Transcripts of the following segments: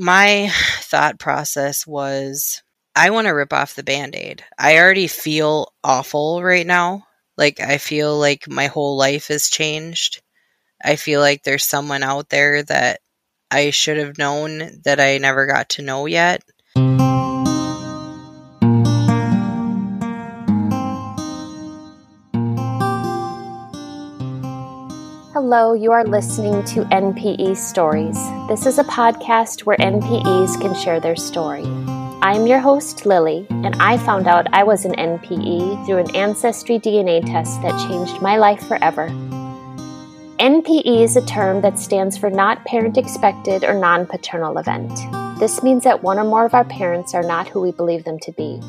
my thought process was I want to rip off the band aid. I already feel awful right now. Like, I feel like my whole life has changed. I feel like there's someone out there that I should have known that I never got to know yet. Hello, you are listening to NPE Stories. This is a podcast where NPEs can share their story. I'm your host, Lily, and I found out I was an NPE through an Ancestry DNA test that changed my life forever. NPE is a term that stands for Not Parent Expected or Non Paternal Event. This means that one or more of our parents are not who we believe them to be.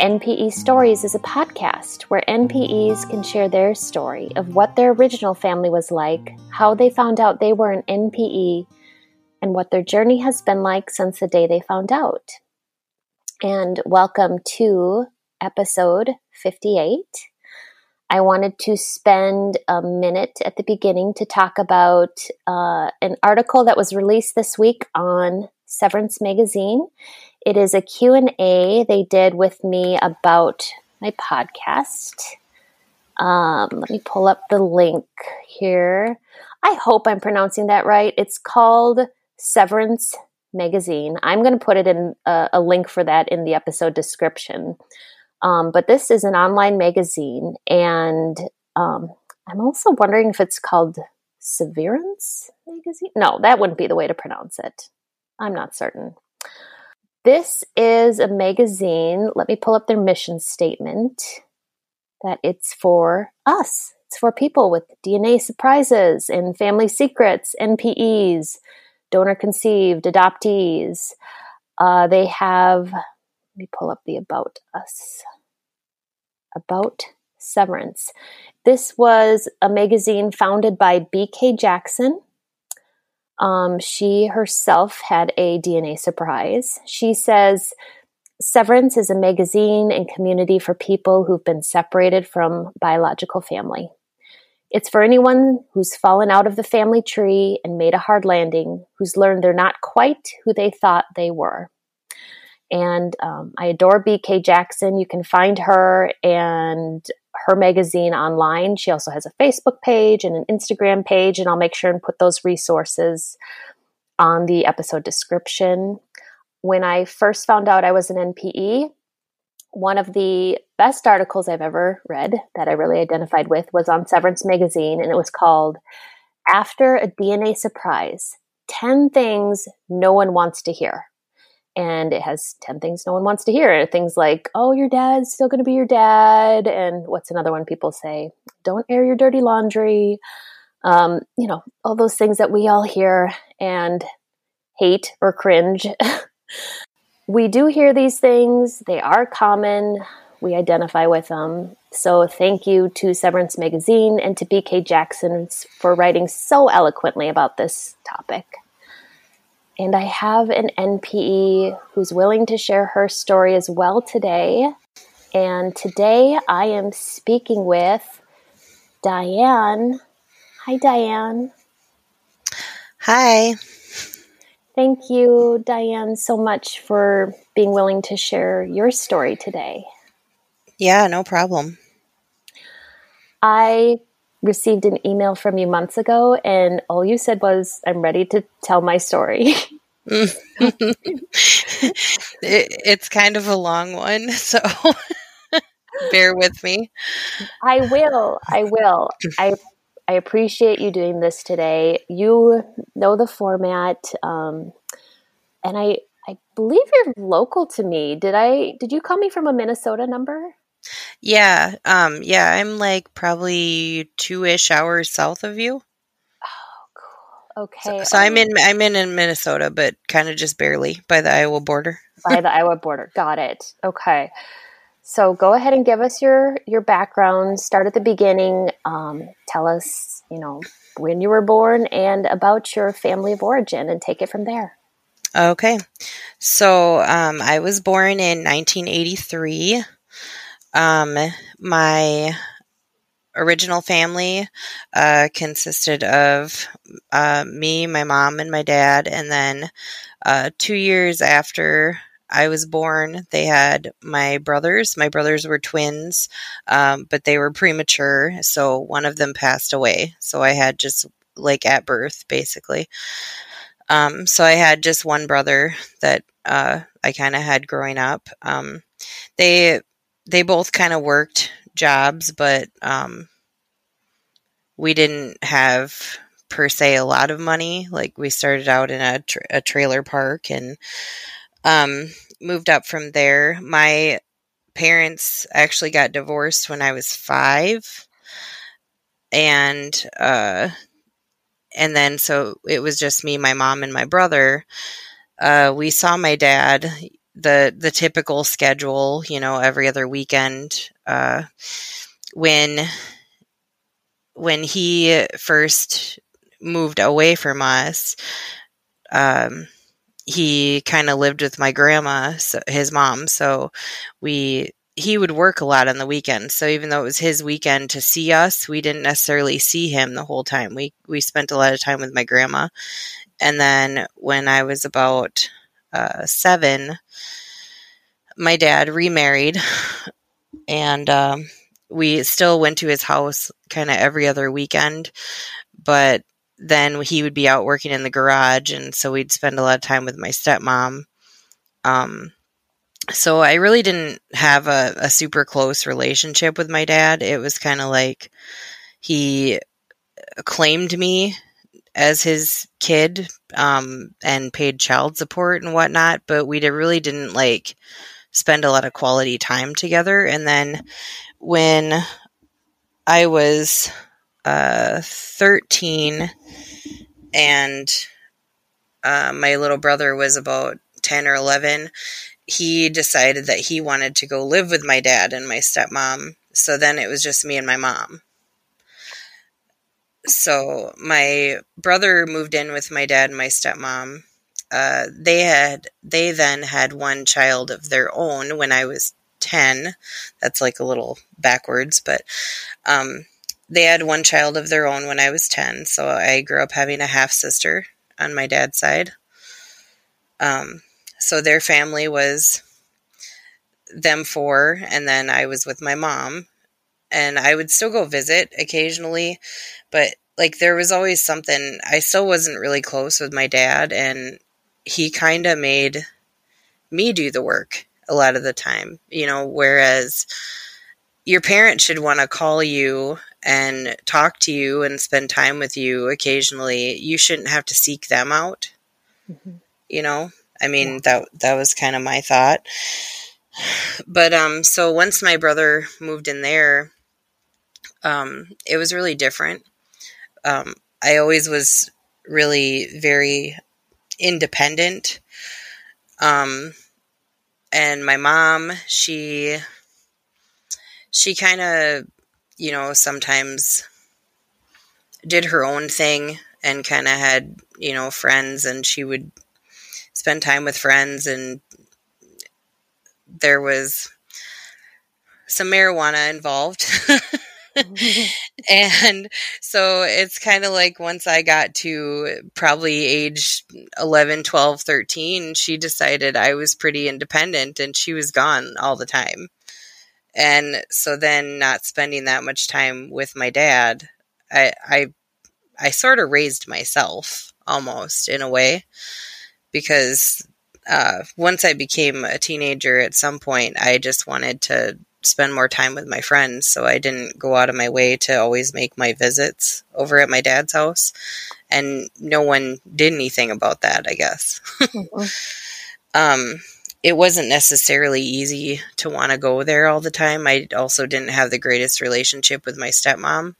NPE Stories is a podcast where NPEs can share their story of what their original family was like, how they found out they were an NPE, and what their journey has been like since the day they found out and welcome to episode 58. I wanted to spend a minute at the beginning to talk about uh, an article that was released this week on Severance Magazine. It is a Q&A they did with me about my podcast. Um, let me pull up the link here. I hope I'm pronouncing that right. It's called Severance magazine. I'm going to put it in a, a, link for that in the episode description. Um, but this is an online magazine, and um, I'm also wondering if it's called Severance Magazine. No, that wouldn't be the way to pronounce it. I'm not certain. This is a magazine. Let me pull up their mission statement. That it's for us. It's for people with DNA surprises and family secrets, NPEs, donor conceived, adoptees. Uh, they have, let me pull up the About Us. About Severance. This was a magazine founded by BK Jackson. Um, she herself had a DNA surprise. She says, Severance is a magazine and community for people who've been separated from biological family. It's for anyone who's fallen out of the family tree and made a hard landing, who's learned they're not quite who they thought they were. And um, I adore BK Jackson. You can find her and her magazine online. She also has a Facebook page and an Instagram page, and I'll make sure and put those resources on the episode description. When I first found out I was an NPE, one of the best articles I've ever read that I really identified with was on Severance Magazine, and it was called After a DNA Surprise 10 Things No One Wants to Hear. And it has 10 things no one wants to hear. Things like, oh, your dad's still going to be your dad. And what's another one people say? Don't air your dirty laundry. Um, you know, all those things that we all hear and hate or cringe. we do hear these things, they are common. We identify with them. So, thank you to Severance Magazine and to BK Jackson for writing so eloquently about this topic. And I have an NPE who's willing to share her story as well today. And today I am speaking with Diane. Hi, Diane. Hi. Thank you, Diane, so much for being willing to share your story today. Yeah, no problem. I received an email from you months ago, and all you said was, I'm ready to tell my story. it, it's kind of a long one, so bear with me. I will. I will. I I appreciate you doing this today. You know the format, um, and I I believe you're local to me. Did I? Did you call me from a Minnesota number? Yeah, um, yeah. I'm like probably two ish hours south of you. Oh, cool. Okay. So, so I'm in I'm in, in Minnesota, but kind of just barely by the Iowa border. by the Iowa border. Got it. Okay. So go ahead and give us your your background. Start at the beginning. Um, tell us, you know, when you were born and about your family of origin, and take it from there. Okay, so um, I was born in 1983. Um, my original family uh, consisted of uh, me, my mom, and my dad. And then uh, two years after I was born, they had my brothers. My brothers were twins, um, but they were premature. So one of them passed away. So I had just like at birth, basically. Um, so I had just one brother that uh, I kind of had growing up. Um, they they both kind of worked jobs, but um, we didn't have per se a lot of money. Like we started out in a, tra- a trailer park and um, moved up from there. My parents actually got divorced when I was five, and uh, and then so it was just me, my mom, and my brother. Uh, we saw my dad the the typical schedule, you know, every other weekend. Uh, when when he first moved away from us, um, he kind of lived with my grandma, so, his mom. So we he would work a lot on the weekends. So even though it was his weekend to see us, we didn't necessarily see him the whole time. We we spent a lot of time with my grandma. And then when I was about uh, seven, my dad remarried, and um, we still went to his house kind of every other weekend. But then he would be out working in the garage, and so we'd spend a lot of time with my stepmom. Um, so I really didn't have a, a super close relationship with my dad. It was kind of like he claimed me as his kid um, and paid child support and whatnot, but we really didn't like spend a lot of quality time together. And then when I was uh, 13 and uh, my little brother was about 10 or 11, he decided that he wanted to go live with my dad and my stepmom. So then it was just me and my mom. So my brother moved in with my dad and my stepmom. Uh, they had they then had one child of their own when I was ten. That's like a little backwards, but um, they had one child of their own when I was ten. So I grew up having a half sister on my dad's side. Um, so their family was them four, and then I was with my mom, and I would still go visit occasionally, but like there was always something. I still wasn't really close with my dad, and he kind of made me do the work a lot of the time, you know, whereas your parents should want to call you and talk to you and spend time with you occasionally. You shouldn't have to seek them out. Mm-hmm. You know, I mean, that that was kind of my thought. But um so once my brother moved in there, um it was really different. Um I always was really very independent. Um and my mom, she she kind of, you know, sometimes did her own thing and kind of had, you know, friends and she would spend time with friends and there was some marijuana involved. and so it's kind of like once I got to probably age 11, 12, 13, she decided I was pretty independent and she was gone all the time. And so then not spending that much time with my dad, I I I sort of raised myself almost in a way because uh, once I became a teenager, at some point, I just wanted to spend more time with my friends. So I didn't go out of my way to always make my visits over at my dad's house. And no one did anything about that, I guess. mm-hmm. um, it wasn't necessarily easy to want to go there all the time. I also didn't have the greatest relationship with my stepmom.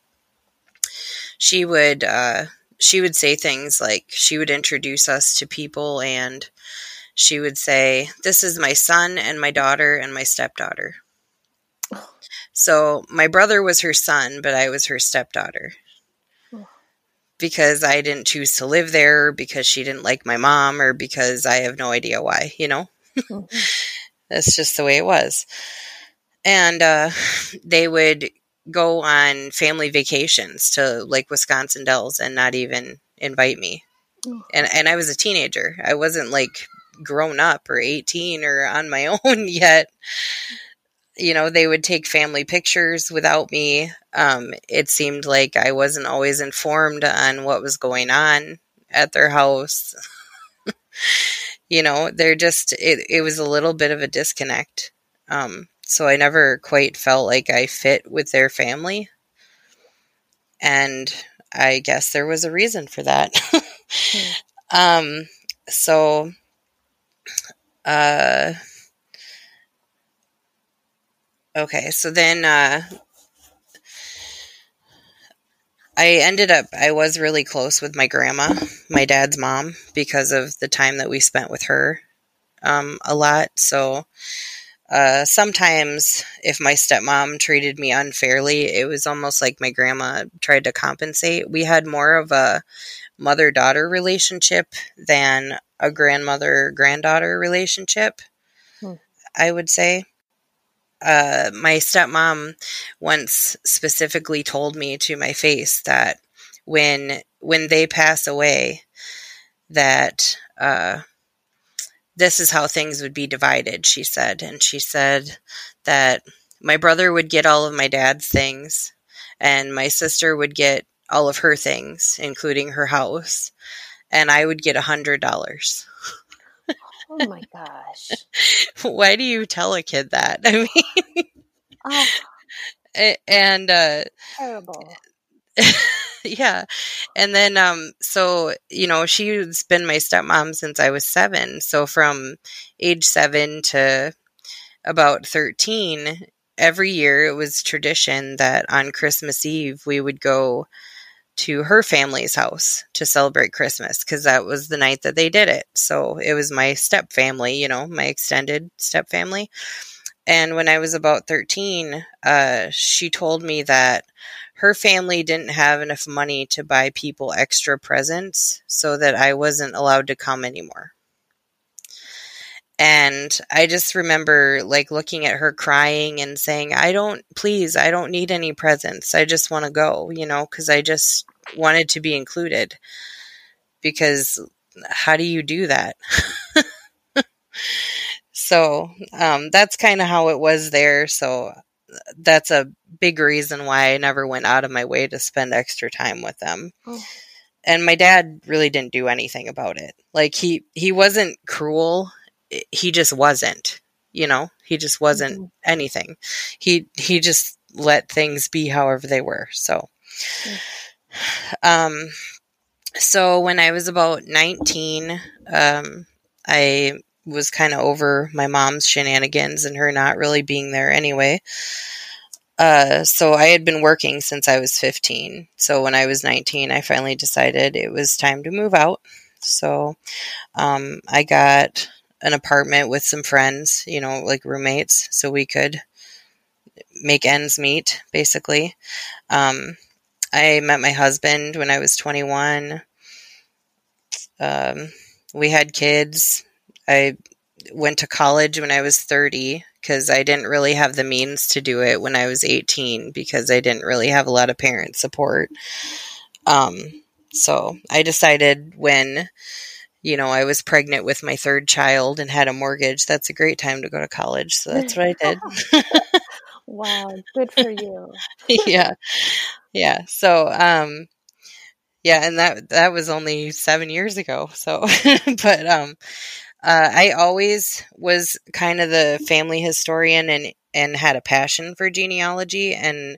She would, uh, she would say things like she would introduce us to people and she would say, This is my son and my daughter and my stepdaughter. So my brother was her son, but I was her stepdaughter. Because I didn't choose to live there, because she didn't like my mom, or because I have no idea why, you know? Mm-hmm. That's just the way it was. And uh, they would go on family vacations to like Wisconsin Dells and not even invite me. And and I was a teenager. I wasn't like grown up or 18 or on my own yet. You know, they would take family pictures without me. Um, it seemed like I wasn't always informed on what was going on at their house. you know, they're just, it, it was a little bit of a disconnect. Um, so I never quite felt like I fit with their family. And I guess there was a reason for that. um, so, uh, okay, so then, uh, I ended up, I was really close with my grandma, my dad's mom, because of the time that we spent with her um, a lot. So uh, sometimes, if my stepmom treated me unfairly, it was almost like my grandma tried to compensate. We had more of a mother daughter relationship than a grandmother granddaughter relationship, hmm. I would say. Uh, my stepmom once specifically told me to my face that when when they pass away, that uh, this is how things would be divided, she said. And she said that my brother would get all of my dad's things, and my sister would get all of her things, including her house, and I would get a hundred dollars. Oh my gosh. Why do you tell a kid that? I mean, oh. and uh, terrible. yeah. And then, um, so, you know, she's been my stepmom since I was seven. So from age seven to about 13, every year it was tradition that on Christmas Eve we would go to her family's house to celebrate Christmas because that was the night that they did it. So it was my step family, you know, my extended step family. And when I was about 13, uh, she told me that her family didn't have enough money to buy people extra presents so that I wasn't allowed to come anymore. And I just remember like looking at her crying and saying, I don't, please, I don't need any presents. I just want to go, you know, because I just wanted to be included. Because how do you do that? so um, that's kind of how it was there. So that's a big reason why I never went out of my way to spend extra time with them. Oh. And my dad really didn't do anything about it. Like he he wasn't cruel. He just wasn't. You know, he just wasn't mm-hmm. anything. He he just let things be however they were. So mm. um so when I was about 19, um I was kind of over my mom's shenanigans and her not really being there anyway. Uh, so I had been working since I was 15. So when I was 19, I finally decided it was time to move out. So um, I got an apartment with some friends, you know, like roommates, so we could make ends meet, basically. Um, I met my husband when I was 21. Um, we had kids. I went to college when I was 30 because I didn't really have the means to do it when I was 18 because I didn't really have a lot of parent support. Um, so I decided when, you know, I was pregnant with my third child and had a mortgage, that's a great time to go to college. So that's what I did. wow, good for you. yeah. Yeah. So, um, yeah, and that that was only seven years ago. So, but um, uh, I always was kind of the family historian and and had a passion for genealogy, and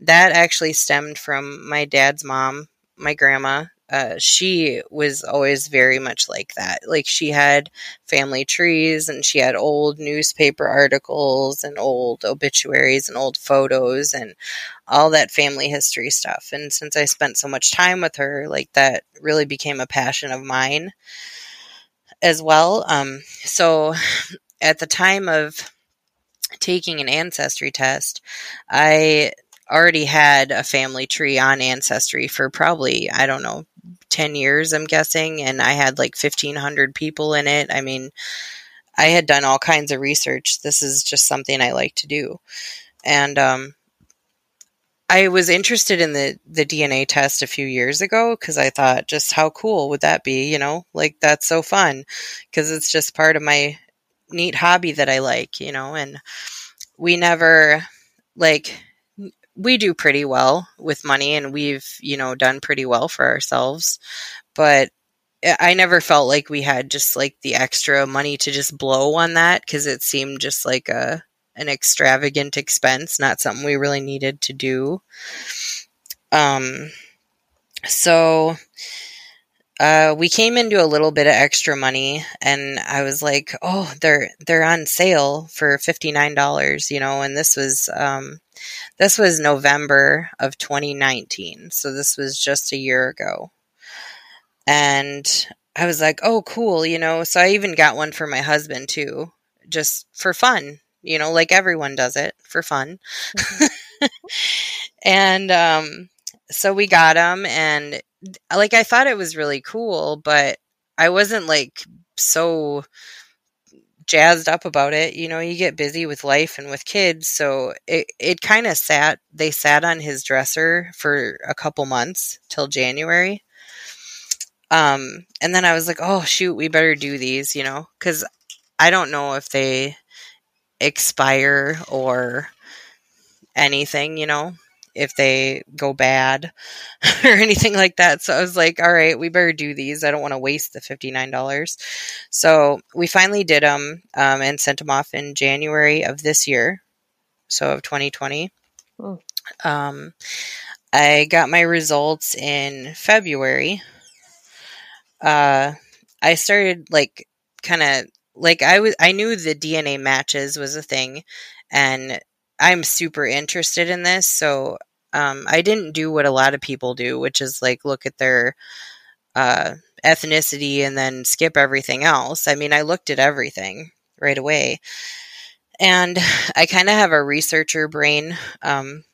that actually stemmed from my dad's mom, my grandma. Uh, she was always very much like that. Like she had family trees and she had old newspaper articles and old obituaries and old photos and all that family history stuff. And since I spent so much time with her, like that really became a passion of mine as well. Um, so at the time of taking an ancestry test, I already had a family tree on Ancestry for probably, I don't know, 10 years, I'm guessing. And I had like 1,500 people in it. I mean, I had done all kinds of research. This is just something I like to do. And um, I was interested in the the DNA test a few years ago because I thought just how cool would that be, you know? Like that's so fun because it's just part of my neat hobby that I like, you know, and we never like we do pretty well with money and we've, you know, done pretty well for ourselves, but I never felt like we had just like the extra money to just blow on that because it seemed just like a an extravagant expense, not something we really needed to do. Um, so uh, we came into a little bit of extra money, and I was like, "Oh, they're they're on sale for fifty nine dollars," you know. And this was um, this was November of twenty nineteen, so this was just a year ago. And I was like, "Oh, cool," you know. So I even got one for my husband too, just for fun, you know, like everyone does it for fun. Mm-hmm. and um, so we got them, and like I thought it was really cool, but I wasn't like so jazzed up about it. You know, you get busy with life and with kids, so it it kind of sat. They sat on his dresser for a couple months till January. Um, and then I was like, oh shoot, we better do these, you know, because I don't know if they expire or anything, you know, if they go bad or anything like that. So I was like, all right, we better do these. I don't want to waste the $59. So we finally did them um, and sent them off in January of this year. So of 2020. Oh. Um, I got my results in February. Uh, I started like kind of like I was I knew the DNA matches was a thing and I'm super interested in this so um, I didn't do what a lot of people do which is like look at their uh, ethnicity and then skip everything else. I mean I looked at everything right away. And I kind of have a researcher brain um,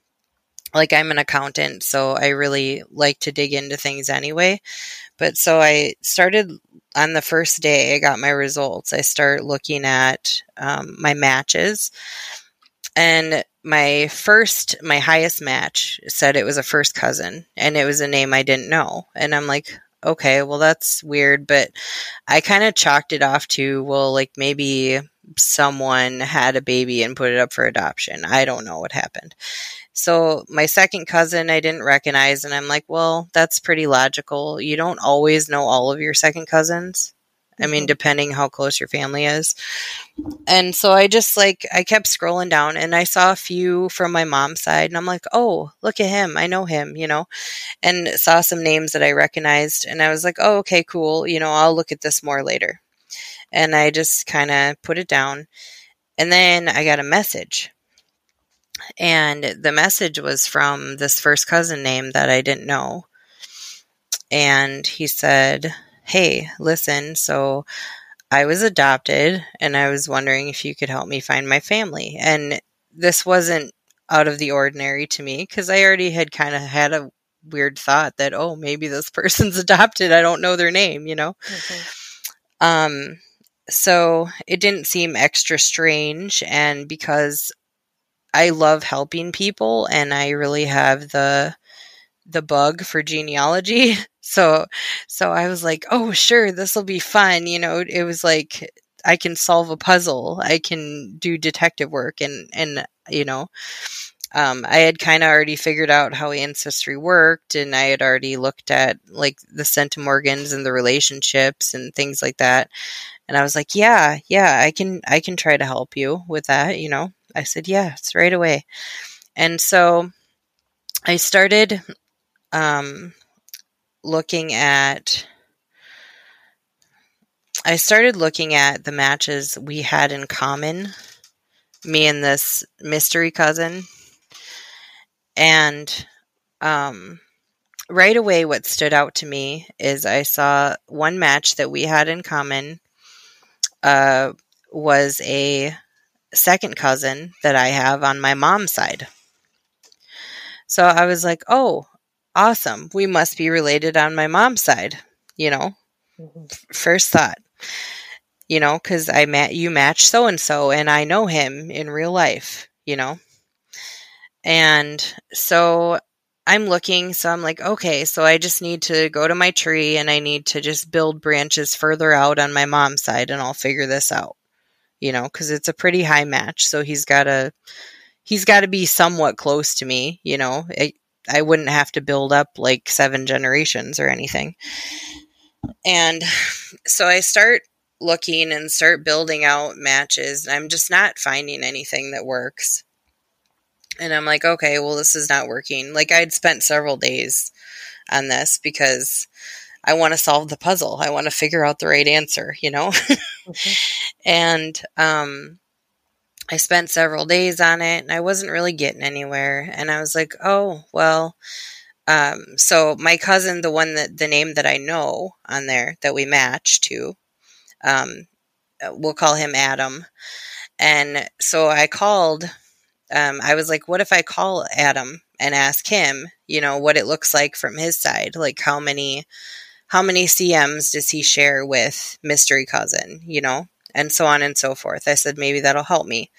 like I'm an accountant, so I really like to dig into things anyway. But so I started on the first day I got my results. I start looking at um, my matches, and my first, my highest match said it was a first cousin, and it was a name I didn't know, and I'm like, okay, well that's weird, but I kind of chalked it off to well, like maybe someone had a baby and put it up for adoption. I don't know what happened. So my second cousin I didn't recognize and I'm like, well, that's pretty logical. You don't always know all of your second cousins. I mean, mm-hmm. depending how close your family is. And so I just like I kept scrolling down and I saw a few from my mom's side and I'm like, "Oh, look at him. I know him," you know. And saw some names that I recognized and I was like, "Oh, okay, cool. You know, I'll look at this more later." And I just kind of put it down. And then I got a message and the message was from this first cousin name that I didn't know. And he said, Hey, listen, so I was adopted and I was wondering if you could help me find my family. And this wasn't out of the ordinary to me because I already had kind of had a weird thought that, oh, maybe this person's adopted. I don't know their name, you know? Okay. Um, so it didn't seem extra strange. And because I love helping people and I really have the the bug for genealogy. So so I was like, "Oh, sure, this will be fun." You know, it was like I can solve a puzzle. I can do detective work and and you know, um, I had kind of already figured out how ancestry worked, and I had already looked at like the centimorgans and the relationships and things like that. And I was like, "Yeah, yeah, I can, I can try to help you with that." You know, I said, yes, right away. And so I started um, looking at. I started looking at the matches we had in common, me and this mystery cousin. And um, right away, what stood out to me is I saw one match that we had in common uh, was a second cousin that I have on my mom's side. So I was like, oh, awesome. We must be related on my mom's side, you know? Mm-hmm. First thought, you know, because I met you match so and so and I know him in real life, you know? And so I'm looking, so I'm like, okay, so I just need to go to my tree and I need to just build branches further out on my mom's side and I'll figure this out. You know, cuz it's a pretty high match, so he's got to he's got to be somewhat close to me, you know. I, I wouldn't have to build up like seven generations or anything. And so I start looking and start building out matches and I'm just not finding anything that works. And I'm like, okay, well, this is not working. Like, I'd spent several days on this because I want to solve the puzzle. I want to figure out the right answer, you know? mm-hmm. And um, I spent several days on it and I wasn't really getting anywhere. And I was like, oh, well, um, so my cousin, the one that the name that I know on there that we match to, um, we'll call him Adam. And so I called um, I was like, what if I call Adam and ask him, you know, what it looks like from his side? Like how many how many CMs does he share with mystery cousin, you know, and so on and so forth. I said maybe that'll help me.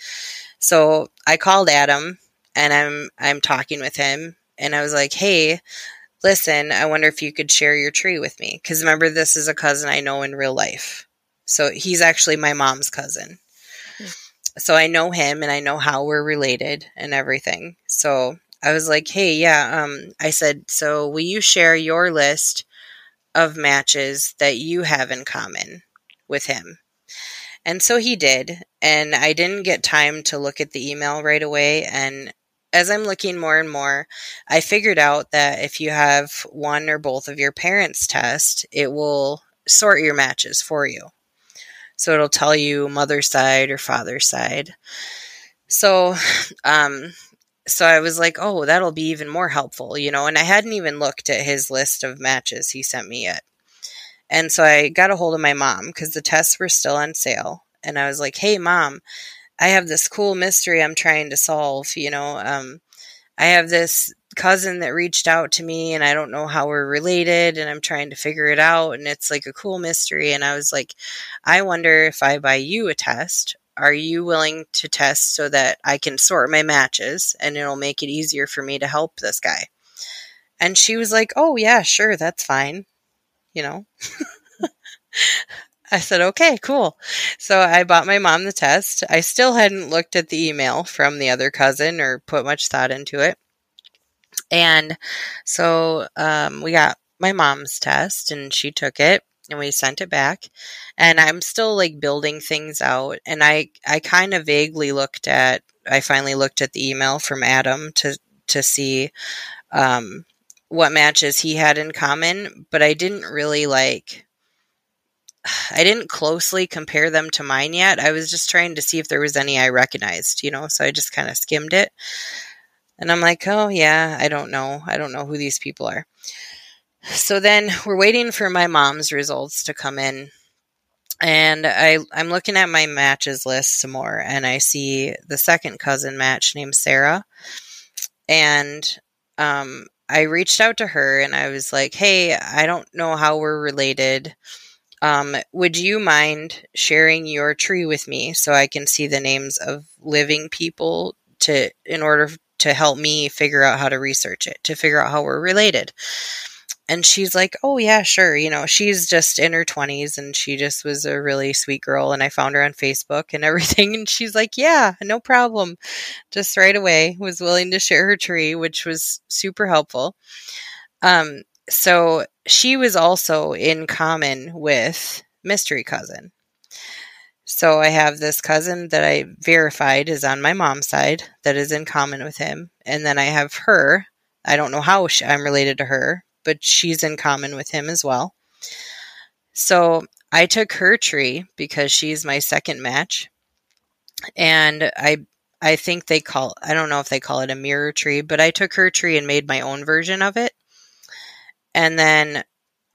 So I called Adam and I'm I'm talking with him and I was like, "Hey, listen, I wonder if you could share your tree with me cuz remember this is a cousin I know in real life." So he's actually my mom's cousin so I know him and I know how we're related and everything. So I was like, hey, yeah, um, I said, so will you share your list of matches that you have in common with him? And so he did. And I didn't get time to look at the email right away. And as I'm looking more and more, I figured out that if you have one or both of your parents test, it will sort your matches for you. So it'll tell you mother's side or father's side. So, um, so I was like, oh, that'll be even more helpful, you know, and I hadn't even looked at his list of matches he sent me yet. And so I got a hold of my mom because the tests were still on sale. And I was like, hey, mom, I have this cool mystery I'm trying to solve. You know, um, I have this cousin that reached out to me and I don't know how we're related and I'm trying to figure it out and it's like a cool mystery and I was like I wonder if I buy you a test are you willing to test so that I can sort my matches and it'll make it easier for me to help this guy and she was like oh yeah sure that's fine you know I said, okay, cool. So I bought my mom the test. I still hadn't looked at the email from the other cousin or put much thought into it. And so um, we got my mom's test and she took it and we sent it back and i'm still like building things out and i i kind of vaguely looked at i finally looked at the email from adam to to see um what matches he had in common but i didn't really like i didn't closely compare them to mine yet i was just trying to see if there was any i recognized you know so i just kind of skimmed it and I'm like, oh, yeah, I don't know. I don't know who these people are. So then we're waiting for my mom's results to come in. And I, I'm looking at my matches list some more, and I see the second cousin match named Sarah. And um, I reached out to her and I was like, hey, I don't know how we're related. Um, would you mind sharing your tree with me so I can see the names of living people to in order to help me figure out how to research it, to figure out how we're related. And she's like, Oh, yeah, sure. You know, she's just in her 20s and she just was a really sweet girl. And I found her on Facebook and everything. And she's like, Yeah, no problem. Just right away was willing to share her tree, which was super helpful. Um, so she was also in common with Mystery Cousin. So I have this cousin that I verified is on my mom's side that is in common with him. And then I have her. I don't know how she, I'm related to her, but she's in common with him as well. So I took her tree because she's my second match. And I I think they call I don't know if they call it a mirror tree, but I took her tree and made my own version of it. And then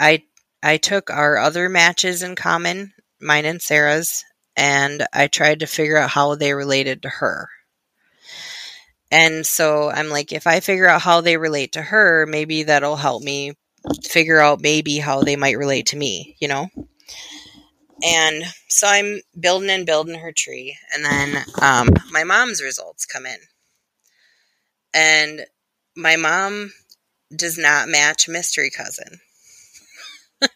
I I took our other matches in common, mine and Sarah's, and I tried to figure out how they related to her. And so I'm like, if I figure out how they relate to her, maybe that'll help me figure out maybe how they might relate to me, you know? And so I'm building and building her tree. And then um, my mom's results come in. And my mom does not match mystery cousin.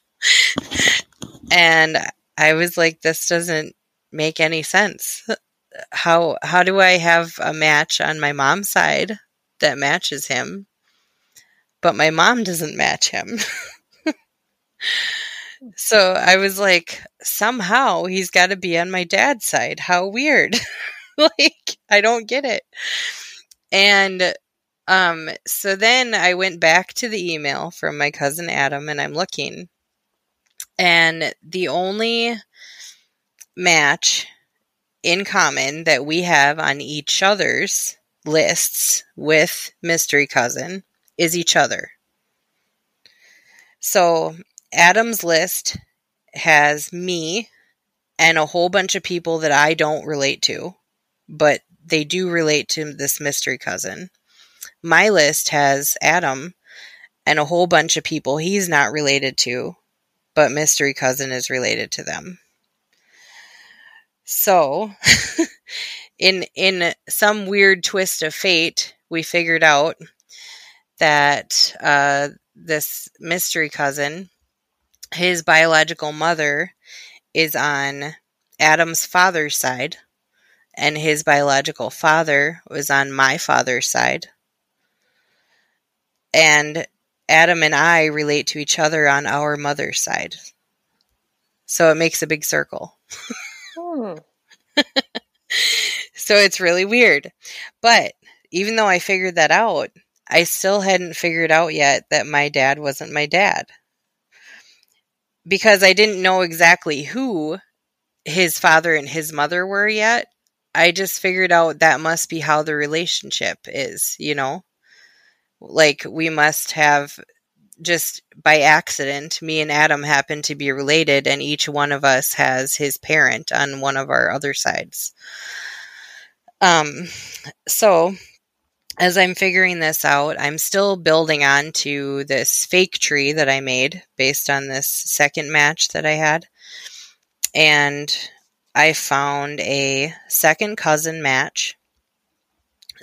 and I was like this doesn't make any sense. How how do I have a match on my mom's side that matches him but my mom doesn't match him? so I was like somehow he's got to be on my dad's side. How weird. like I don't get it. And um, so then I went back to the email from my cousin Adam and I'm looking. And the only match in common that we have on each other's lists with Mystery Cousin is each other. So Adam's list has me and a whole bunch of people that I don't relate to, but they do relate to this mystery cousin my list has Adam and a whole bunch of people he's not related to, but Mystery Cousin is related to them. So, in in some weird twist of fate, we figured out that uh, this mystery cousin, his biological mother, is on Adam's father's side, and his biological father was on my father's side and Adam and I relate to each other on our mother's side. So it makes a big circle. hmm. so it's really weird. But even though I figured that out, I still hadn't figured out yet that my dad wasn't my dad. Because I didn't know exactly who his father and his mother were yet. I just figured out that must be how the relationship is, you know? like we must have just by accident me and adam happen to be related and each one of us has his parent on one of our other sides um so as i'm figuring this out i'm still building on to this fake tree that i made based on this second match that i had and i found a second cousin match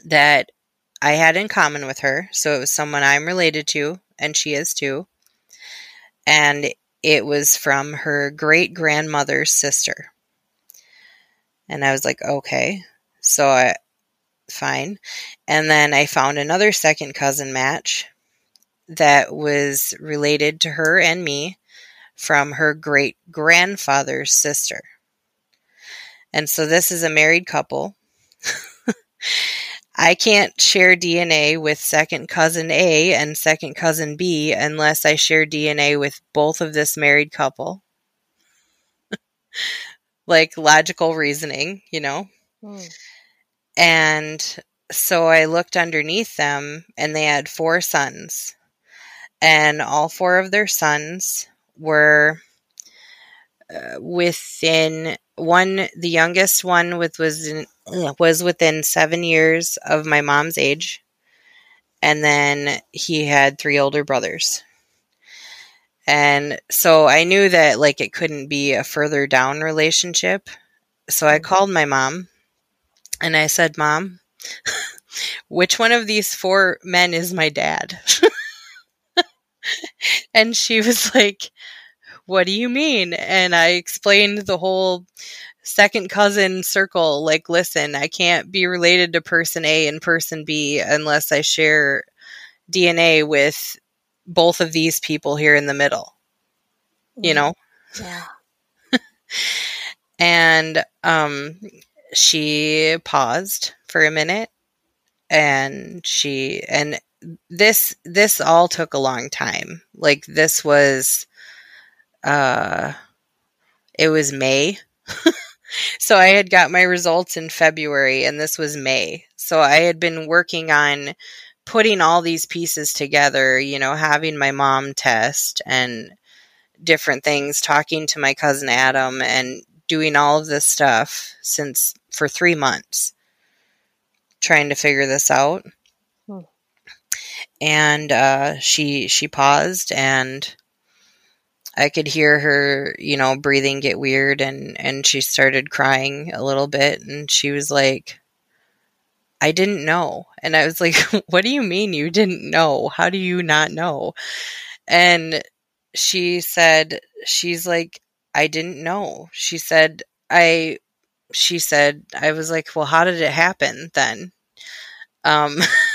that I had in common with her. So it was someone I'm related to, and she is too. And it was from her great grandmother's sister. And I was like, okay. So I, fine. And then I found another second cousin match that was related to her and me from her great grandfather's sister. And so this is a married couple. I can't share DNA with second cousin A and second cousin B unless I share DNA with both of this married couple. like logical reasoning, you know? Mm. And so I looked underneath them and they had four sons. And all four of their sons were within one, the youngest one with was in, was within seven years of my mom's age, and then he had three older brothers. And so I knew that like it couldn't be a further down relationship. So I mm-hmm. called my mom and I said, "Mom, which one of these four men is my dad?" and she was like, what do you mean? And I explained the whole second cousin circle. Like, listen, I can't be related to person A and person B unless I share DNA with both of these people here in the middle. You mm. know? Yeah. and um she paused for a minute and she and this this all took a long time. Like this was uh, it was May. so I had got my results in February and this was May. So I had been working on putting all these pieces together, you know, having my mom test and different things, talking to my cousin Adam and doing all of this stuff since for 3 months trying to figure this out. Hmm. And uh, she she paused and I could hear her, you know, breathing get weird and and she started crying a little bit and she was like I didn't know. And I was like, What do you mean you didn't know? How do you not know? And she said, She's like, I didn't know. She said, I, she said, I was like, Well, how did it happen then? Um,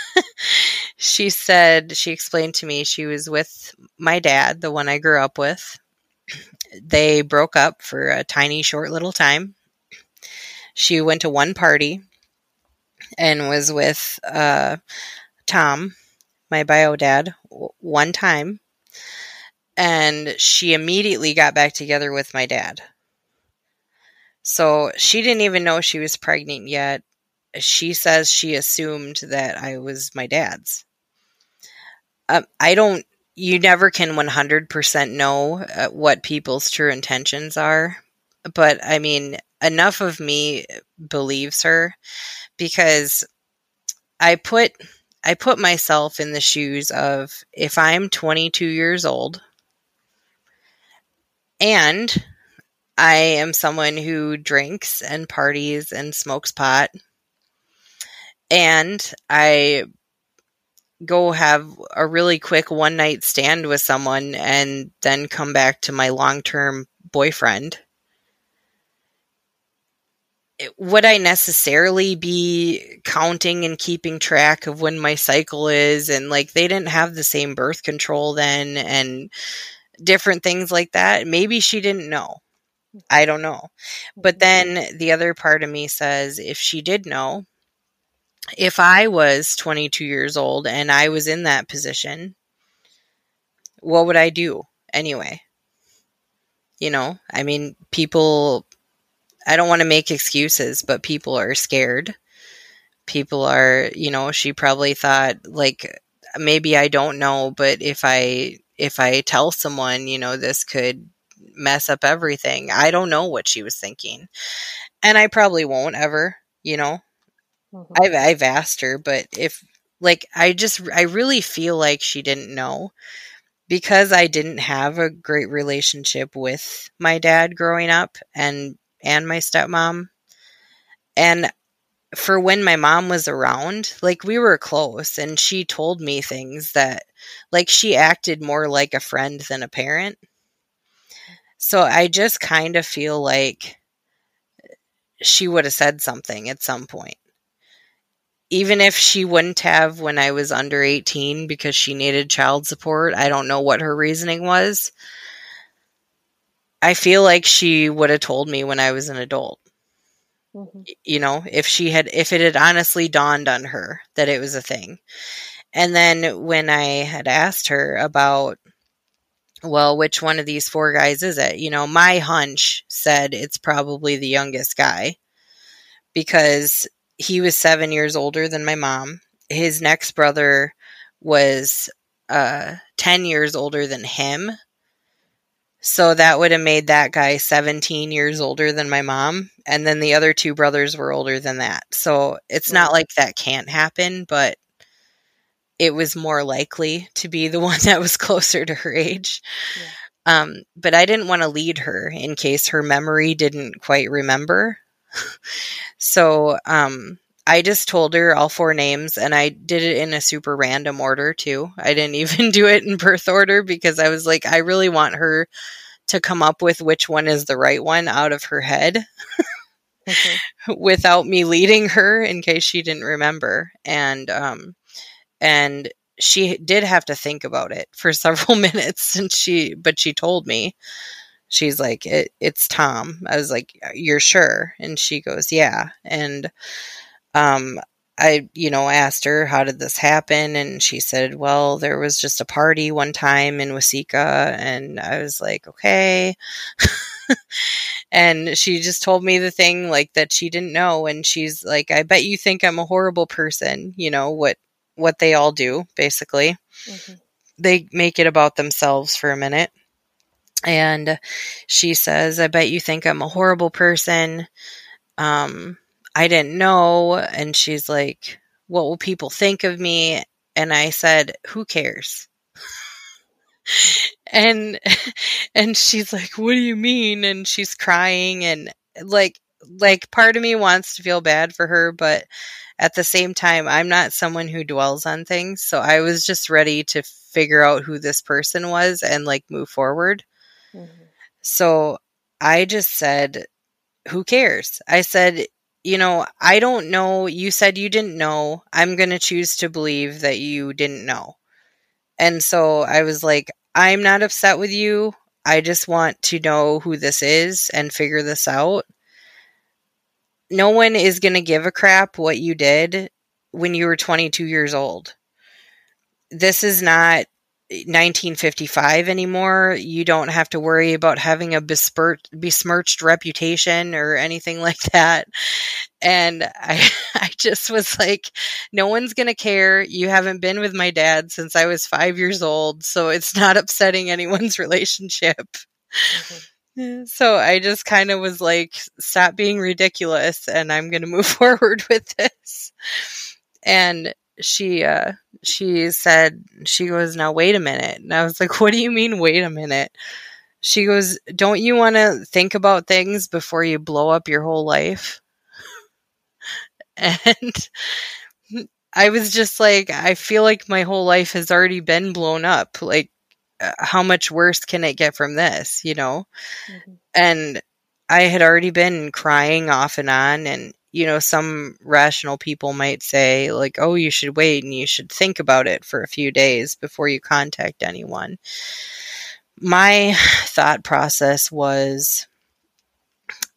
she said, she explained to me she was with my dad, the one I grew up with. They broke up for a tiny, short little time. She went to one party and was with uh, Tom, my bio dad, one time. And she immediately got back together with my dad. So she didn't even know she was pregnant yet. She says she assumed that I was my dad's. Um, I don't, you never can 100% know uh, what people's true intentions are. But I mean, enough of me believes her because I put I put myself in the shoes of if I'm 22 years old and I am someone who drinks and parties and smokes pot and I go have a really quick one night stand with someone and then come back to my long term boyfriend would I necessarily be counting and keeping track of when my cycle is? And like, they didn't have the same birth control then and different things like that. Maybe she didn't know. I don't know. But mm-hmm. then the other part of me says, if she did know, if I was 22 years old and I was in that position, what would I do anyway? You know, I mean, people I don't want to make excuses, but people are scared. People are, you know, she probably thought like maybe I don't know, but if I if I tell someone, you know, this could mess up everything. I don't know what she was thinking. And I probably won't ever, you know. Mm-hmm. I've I've asked her, but if like I just I really feel like she didn't know because I didn't have a great relationship with my dad growing up and and my stepmom. And for when my mom was around, like we were close and she told me things that like she acted more like a friend than a parent. So I just kind of feel like she would have said something at some point. Even if she wouldn't have when I was under 18 because she needed child support, I don't know what her reasoning was. I feel like she would have told me when I was an adult. Mm-hmm. You know, if she had, if it had honestly dawned on her that it was a thing. And then when I had asked her about, well, which one of these four guys is it? You know, my hunch said it's probably the youngest guy because he was seven years older than my mom. His next brother was uh, 10 years older than him so that would have made that guy 17 years older than my mom. And then the other two brothers were older than that. So it's not like that can't happen, but it was more likely to be the one that was closer to her age. Yeah. Um, but I didn't want to lead her in case her memory didn't quite remember. so um, I just told her all four names and I did it in a super random order too. I didn't even do it in birth order because I was like, I really want her to come up with which one is the right one out of her head mm-hmm. without me leading her in case she didn't remember. And, um, and she did have to think about it for several minutes and she, but she told me, she's like, it, it's Tom. I was like, you're sure? And she goes, yeah. And, um, I, you know, asked her, how did this happen? And she said, well, there was just a party one time in Wasika. And I was like, okay. and she just told me the thing like that she didn't know. And she's like, I bet you think I'm a horrible person. You know, what, what they all do, basically. Mm-hmm. They make it about themselves for a minute. And she says, I bet you think I'm a horrible person. Um, I didn't know. And she's like, What will people think of me? And I said, Who cares? and and she's like, What do you mean? And she's crying and like like part of me wants to feel bad for her, but at the same time, I'm not someone who dwells on things. So I was just ready to figure out who this person was and like move forward. Mm-hmm. So I just said, who cares? I said, you know, I don't know. You said you didn't know. I'm going to choose to believe that you didn't know. And so I was like, I'm not upset with you. I just want to know who this is and figure this out no one is going to give a crap what you did when you were 22 years old. This is not 1955 anymore. You don't have to worry about having a besmirched reputation or anything like that. And I, I just was like, no one's going to care. You haven't been with my dad since I was five years old, so it's not upsetting anyone's relationship. Mm-hmm. So I just kind of was like, stop being ridiculous and I'm going to move forward with this. And she, uh, she said, she goes, now wait a minute. And I was like, what do you mean, wait a minute? She goes, don't you want to think about things before you blow up your whole life? and I was just like, I feel like my whole life has already been blown up. Like, uh, how much worse can it get from this, you know? Mm-hmm. And I had already been crying off and on and you know some rational people might say like oh you should wait and you should think about it for a few days before you contact anyone. My thought process was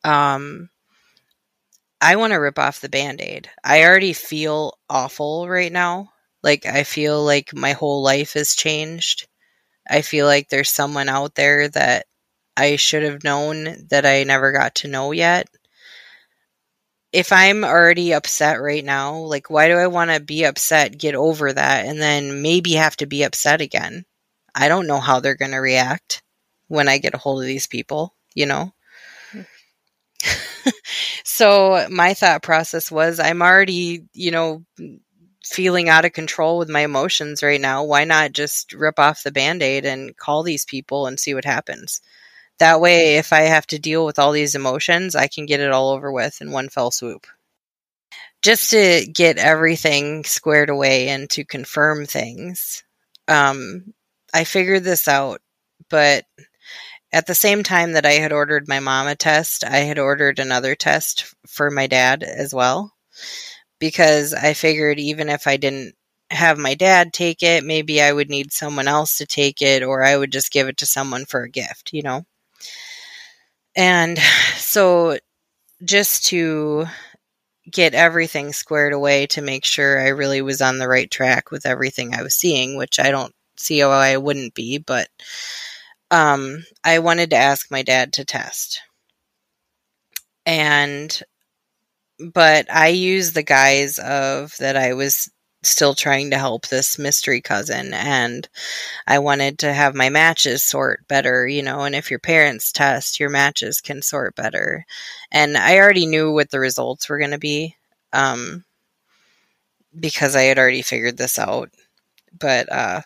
um I want to rip off the band-aid. I already feel awful right now. Like I feel like my whole life has changed I feel like there's someone out there that I should have known that I never got to know yet. If I'm already upset right now, like, why do I want to be upset, get over that, and then maybe have to be upset again? I don't know how they're going to react when I get a hold of these people, you know? so my thought process was I'm already, you know, feeling out of control with my emotions right now, why not just rip off the band aid and call these people and see what happens? That way, if I have to deal with all these emotions, I can get it all over with in one fell swoop. Just to get everything squared away and to confirm things, um, I figured this out, but at the same time that I had ordered my mom a test, I had ordered another test for my dad as well because I figured even if I didn't have my dad take it, maybe I would need someone else to take it, or I would just give it to someone for a gift, you know? And so, just to get everything squared away to make sure I really was on the right track with everything I was seeing, which I don't see how I wouldn't be, but um, I wanted to ask my dad to test. And but I used the guise of that I was still trying to help this mystery cousin and I wanted to have my matches sort better, you know, and if your parents test, your matches can sort better. And I already knew what the results were going to be um because I had already figured this out. But uh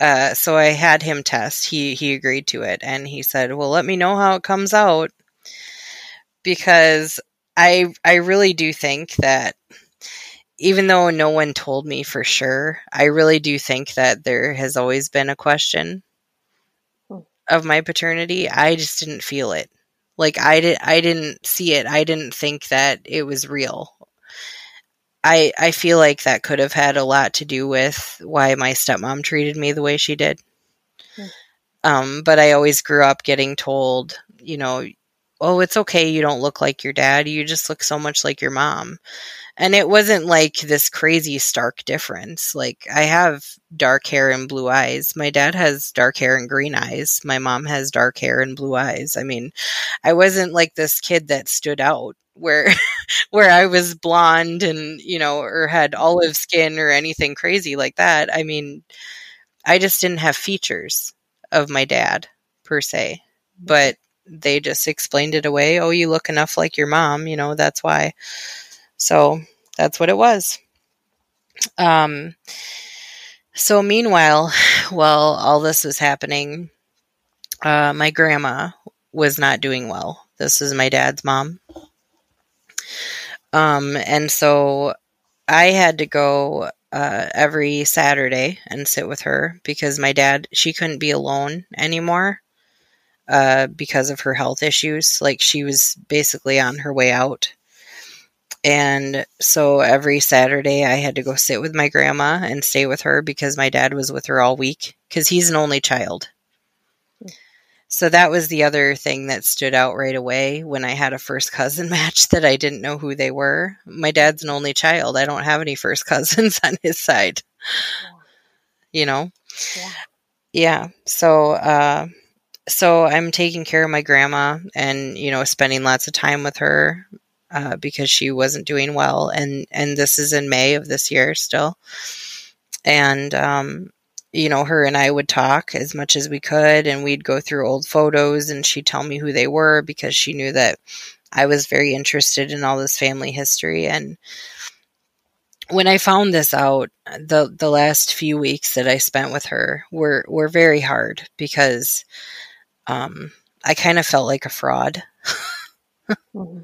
uh so I had him test. He he agreed to it and he said, "Well, let me know how it comes out." Because I I really do think that even though no one told me for sure, I really do think that there has always been a question hmm. of my paternity. I just didn't feel it. Like I did I didn't see it. I didn't think that it was real. I I feel like that could have had a lot to do with why my stepmom treated me the way she did. Hmm. Um, but I always grew up getting told, you know, oh, it's okay. You don't look like your dad. You just look so much like your mom. And it wasn't like this crazy stark difference. Like, I have dark hair and blue eyes. My dad has dark hair and green eyes. My mom has dark hair and blue eyes. I mean, I wasn't like this kid that stood out where where I was blonde and, you know, or had olive skin or anything crazy like that. I mean, I just didn't have features of my dad per se. But they just explained it away. Oh, you look enough like your mom, you know, that's why. So that's what it was. Um, so meanwhile, while all this was happening, uh, my grandma was not doing well. This is my dad's mom. Um, and so I had to go uh, every Saturday and sit with her because my dad, she couldn't be alone anymore uh, because of her health issues. Like she was basically on her way out. And so every Saturday I had to go sit with my grandma and stay with her because my dad was with her all week because he's an only child. So that was the other thing that stood out right away when I had a first cousin match that I didn't know who they were. My dad's an only child. I don't have any first cousins on his side. You know? Yeah. Yeah. So uh so I'm taking care of my grandma and you know spending lots of time with her uh, because she wasn't doing well and and this is in May of this year still and um, you know her and I would talk as much as we could and we'd go through old photos and she'd tell me who they were because she knew that I was very interested in all this family history and when I found this out, the the last few weeks that I spent with her were were very hard because um, I kind of felt like a fraud. mm-hmm.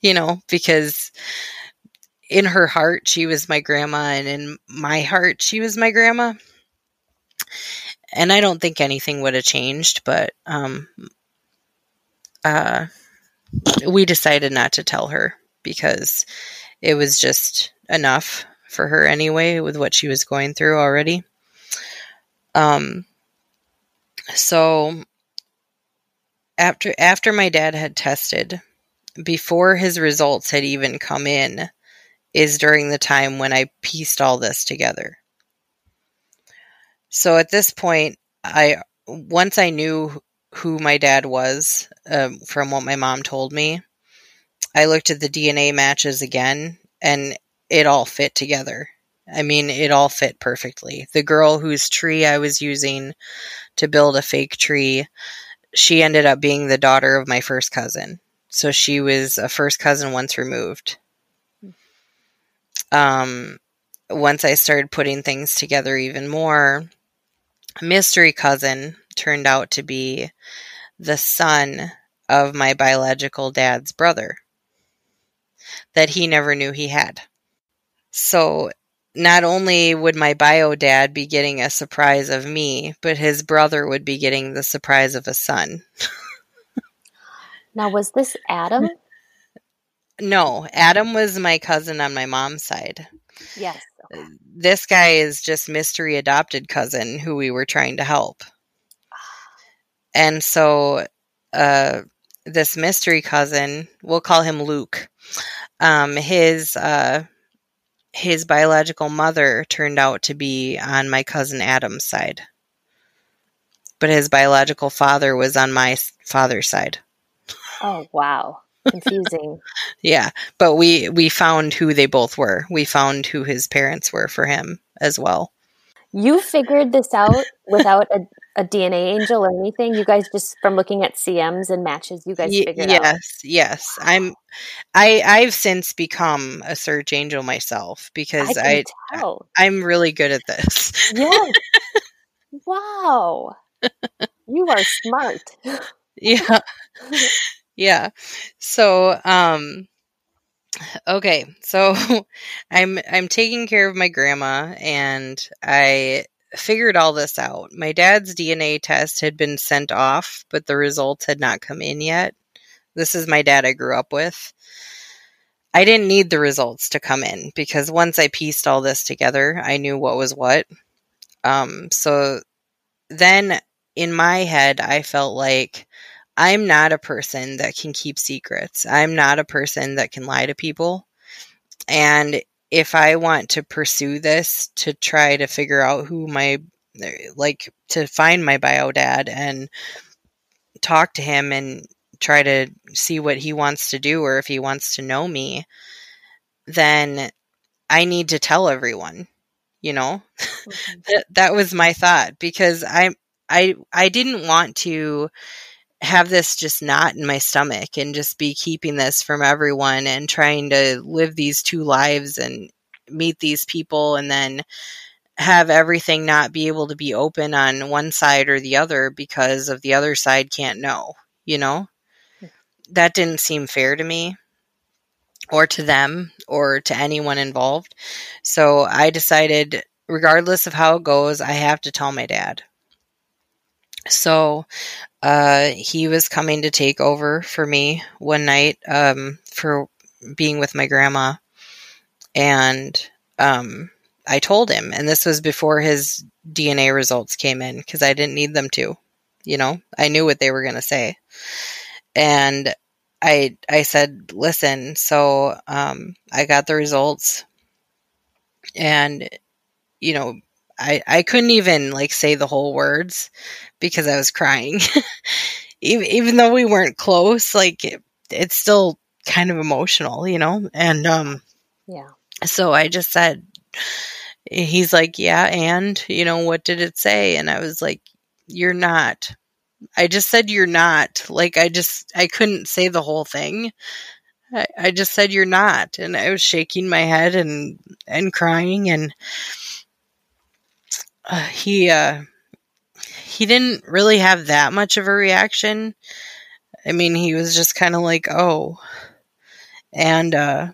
You know, because in her heart she was my grandma and in my heart she was my grandma. And I don't think anything would have changed, but um, uh, we decided not to tell her because it was just enough for her anyway with what she was going through already. Um, so after after my dad had tested, before his results had even come in, is during the time when I pieced all this together. So at this point, I once I knew who my dad was um, from what my mom told me, I looked at the DNA matches again, and it all fit together. I mean, it all fit perfectly. The girl whose tree I was using to build a fake tree she ended up being the daughter of my first cousin. So she was a first cousin once removed. Um, once I started putting things together even more, mystery cousin turned out to be the son of my biological dad's brother that he never knew he had. So not only would my bio dad be getting a surprise of me, but his brother would be getting the surprise of a son. now, was this Adam? No, Adam was my cousin on my mom's side. Yes. Okay. This guy is just mystery adopted cousin who we were trying to help. And so, uh, this mystery cousin, we'll call him Luke. Um, his uh, his biological mother turned out to be on my cousin Adam's side. But his biological father was on my father's side. Oh, wow. Confusing. yeah, but we we found who they both were. We found who his parents were for him as well. You figured this out without a, a DNA angel or anything. You guys just from looking at CMs and matches, you guys figured yes, out. Yes, yes. I'm I I've since become a search angel myself because I, I I'm really good at this. Yes. wow. You are smart. yeah. Yeah. So, um okay. So I'm I'm taking care of my grandma and I figured all this out. My dad's DNA test had been sent off, but the results had not come in yet. This is my dad I grew up with. I didn't need the results to come in because once I pieced all this together, I knew what was what. Um, so then in my head, I felt like I'm not a person that can keep secrets. I'm not a person that can lie to people. And if I want to pursue this to try to figure out who my like to find my bio dad and talk to him and try to see what he wants to do or if he wants to know me, then I need to tell everyone, you know? That, that was my thought because I I I didn't want to have this just not in my stomach and just be keeping this from everyone and trying to live these two lives and meet these people and then have everything not be able to be open on one side or the other because of the other side can't know, you know? That didn't seem fair to me. or to them or to anyone involved. So I decided, regardless of how it goes, I have to tell my dad. So uh, he was coming to take over for me one night um, for being with my grandma. And um, I told him, and this was before his DNA results came in because I didn't need them to. You know, I knew what they were going to say. And I I said, listen, so um, I got the results, and you know, I I couldn't even like say the whole words because I was crying, even even though we weren't close. Like it, it's still kind of emotional, you know, and um, yeah. So I just said, he's like, yeah, and you know, what did it say? And I was like, you're not I just said you're not. Like I just I couldn't say the whole thing. I, I just said you're not, and I was shaking my head and and crying, and uh, he uh, he didn't really have that much of a reaction. I mean, he was just kind of like, "Oh," and uh,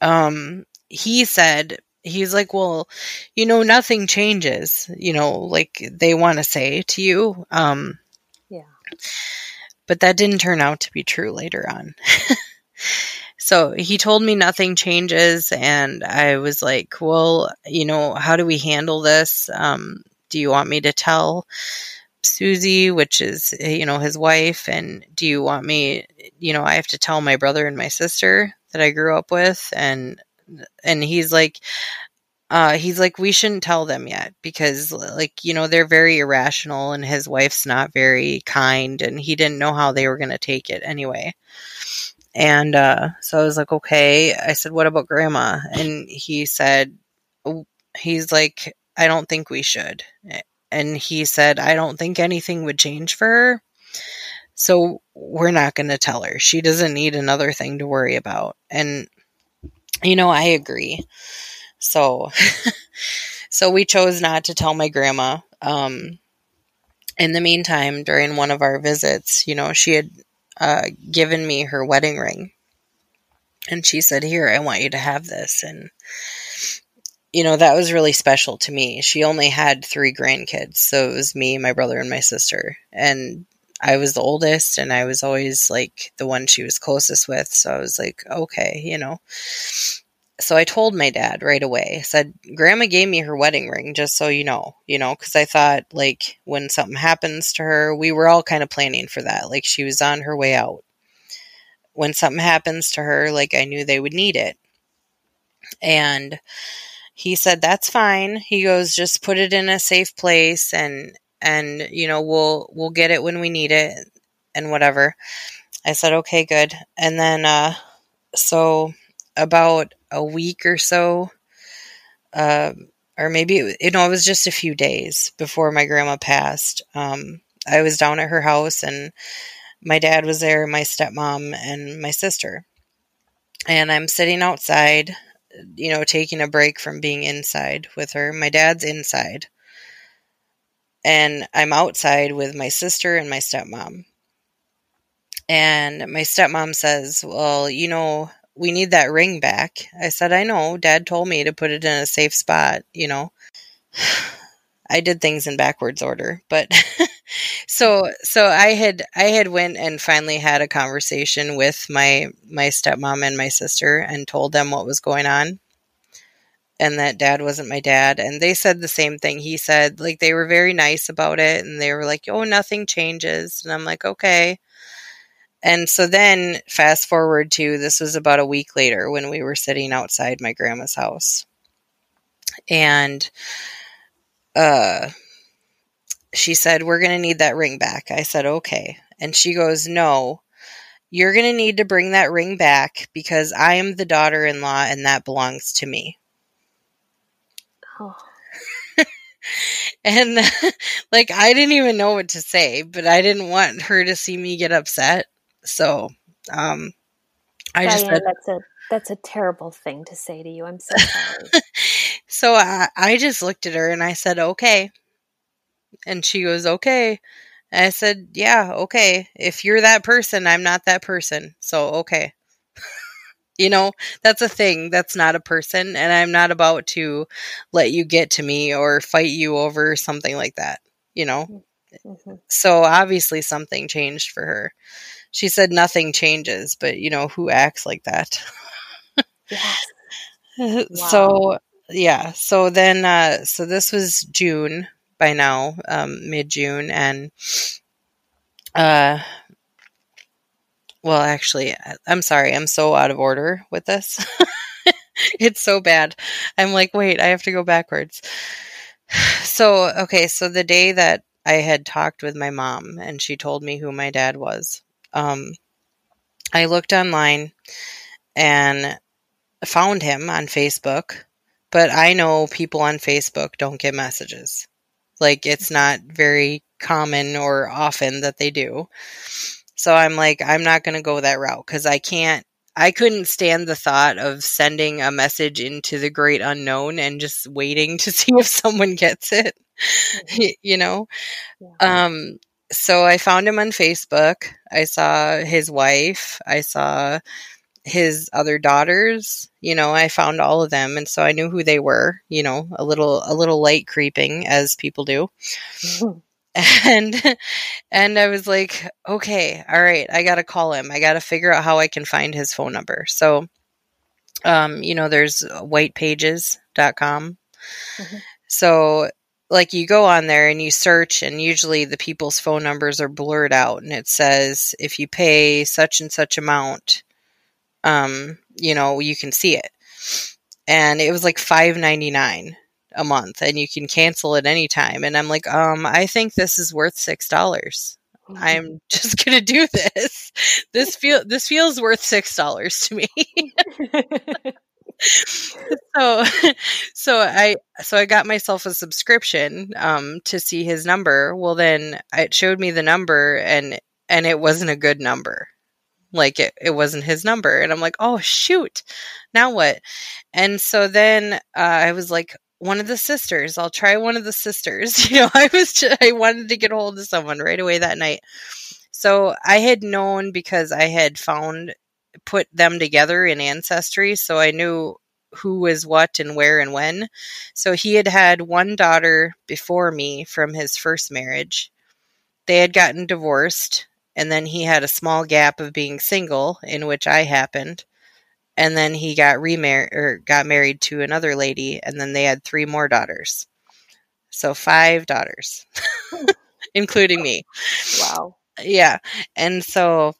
um, he said he's like, well, you know, nothing changes, you know, like they want to say to you. Um, yeah. But that didn't turn out to be true later on. so he told me nothing changes. And I was like, well, you know, how do we handle this? Um, do you want me to tell Susie, which is, you know, his wife? And do you want me, you know, I have to tell my brother and my sister that I grew up with? And and he's like uh, he's like we shouldn't tell them yet because like you know they're very irrational and his wife's not very kind and he didn't know how they were going to take it anyway and uh, so i was like okay. I said what about grandma? And he said he's like i don't think we should. And he said i don't think anything would change for her so we're not going to tell her. She doesn't need another thing to worry about. And you know, I agree. So, so we chose not to tell my grandma. Um, in the meantime, during one of our visits, you know, she had uh, given me her wedding ring. And she said, Here, I want you to have this. And, you know, that was really special to me. She only had three grandkids. So it was me, my brother, and my sister. And I was the oldest and I was always like the one she was closest with. So I was like, okay, you know. So I told my dad right away. I said, Grandma gave me her wedding ring, just so you know, you know, because I thought like when something happens to her, we were all kind of planning for that. Like she was on her way out. When something happens to her, like I knew they would need it. And he said, that's fine. He goes, just put it in a safe place and and you know we'll we'll get it when we need it and whatever i said okay good and then uh so about a week or so uh or maybe it, you know it was just a few days before my grandma passed. Um i was down at her house and my dad was there my stepmom and my sister. And i'm sitting outside you know taking a break from being inside with her. My dad's inside. And I'm outside with my sister and my stepmom. And my stepmom says, Well, you know, we need that ring back. I said, I know. Dad told me to put it in a safe spot, you know. I did things in backwards order, but so so I had I had went and finally had a conversation with my my stepmom and my sister and told them what was going on and that dad wasn't my dad. And they said the same thing. He said, like, they were very nice about it. And they were like, oh, nothing changes. And I'm like, okay. And so then, fast forward to this was about a week later when we were sitting outside my grandma's house. And uh, she said, We're going to need that ring back. I said, Okay. And she goes, No, you're going to need to bring that ring back because I am the daughter in law and that belongs to me. Oh. and like I didn't even know what to say, but I didn't want her to see me get upset. So, um I Diane, just said, that's a that's a terrible thing to say to you. I'm so sorry. so I, I just looked at her and I said, "Okay." And she goes, "Okay." And I said, "Yeah, okay. If you're that person, I'm not that person. So, okay." you know, that's a thing. That's not a person. And I'm not about to let you get to me or fight you over something like that, you know? Mm-hmm. So obviously something changed for her. She said nothing changes, but you know, who acts like that? yes. Wow. So, yeah. So then, uh, so this was June by now, um, mid June. And, uh, well, actually, I'm sorry. I'm so out of order with this. it's so bad. I'm like, wait, I have to go backwards. So, okay, so the day that I had talked with my mom and she told me who my dad was, um, I looked online and found him on Facebook, but I know people on Facebook don't get messages. Like, it's not very common or often that they do. So I'm like, I'm not going to go that route because I can't, I couldn't stand the thought of sending a message into the great unknown and just waiting to see if someone gets it, mm-hmm. you know? Yeah. Um, so I found him on Facebook. I saw his wife. I saw his other daughters you know i found all of them and so i knew who they were you know a little a little light creeping as people do mm-hmm and and I was like, okay, all right, I got to call him. I got to figure out how I can find his phone number. So um, you know, there's whitepages.com. Mm-hmm. So like you go on there and you search and usually the people's phone numbers are blurred out and it says if you pay such and such amount um, you know, you can see it. And it was like 5.99 a month and you can cancel at any time. And I'm like, um, I think this is worth six dollars. I'm just gonna do this. This feel this feels worth six dollars to me. so so I so I got myself a subscription um to see his number. Well then it showed me the number and and it wasn't a good number like it, it wasn't his number and i'm like oh shoot now what and so then uh, i was like one of the sisters. I'll try one of the sisters. You know, I was just, I wanted to get a hold of someone right away that night. So I had known because I had found put them together in ancestry, so I knew who was what and where and when. So he had had one daughter before me from his first marriage. They had gotten divorced, and then he had a small gap of being single, in which I happened. And then he got remarried or got married to another lady and then they had three more daughters. So five daughters hmm. including me. Wow. Yeah and so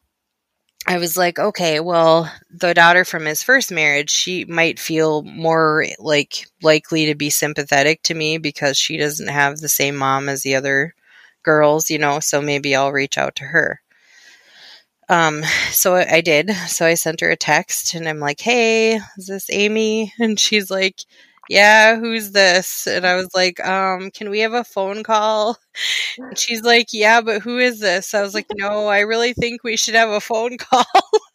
i was like okay well the daughter from his first marriage she might feel more like likely to be sympathetic to me because she doesn't have the same mom as the other girls you know so maybe i'll reach out to her um, so I did. So I sent her a text and I'm like, Hey, is this Amy? And she's like, Yeah, who's this? And I was like, um, can we have a phone call? And she's like, Yeah, but who is this? I was like, No, I really think we should have a phone call.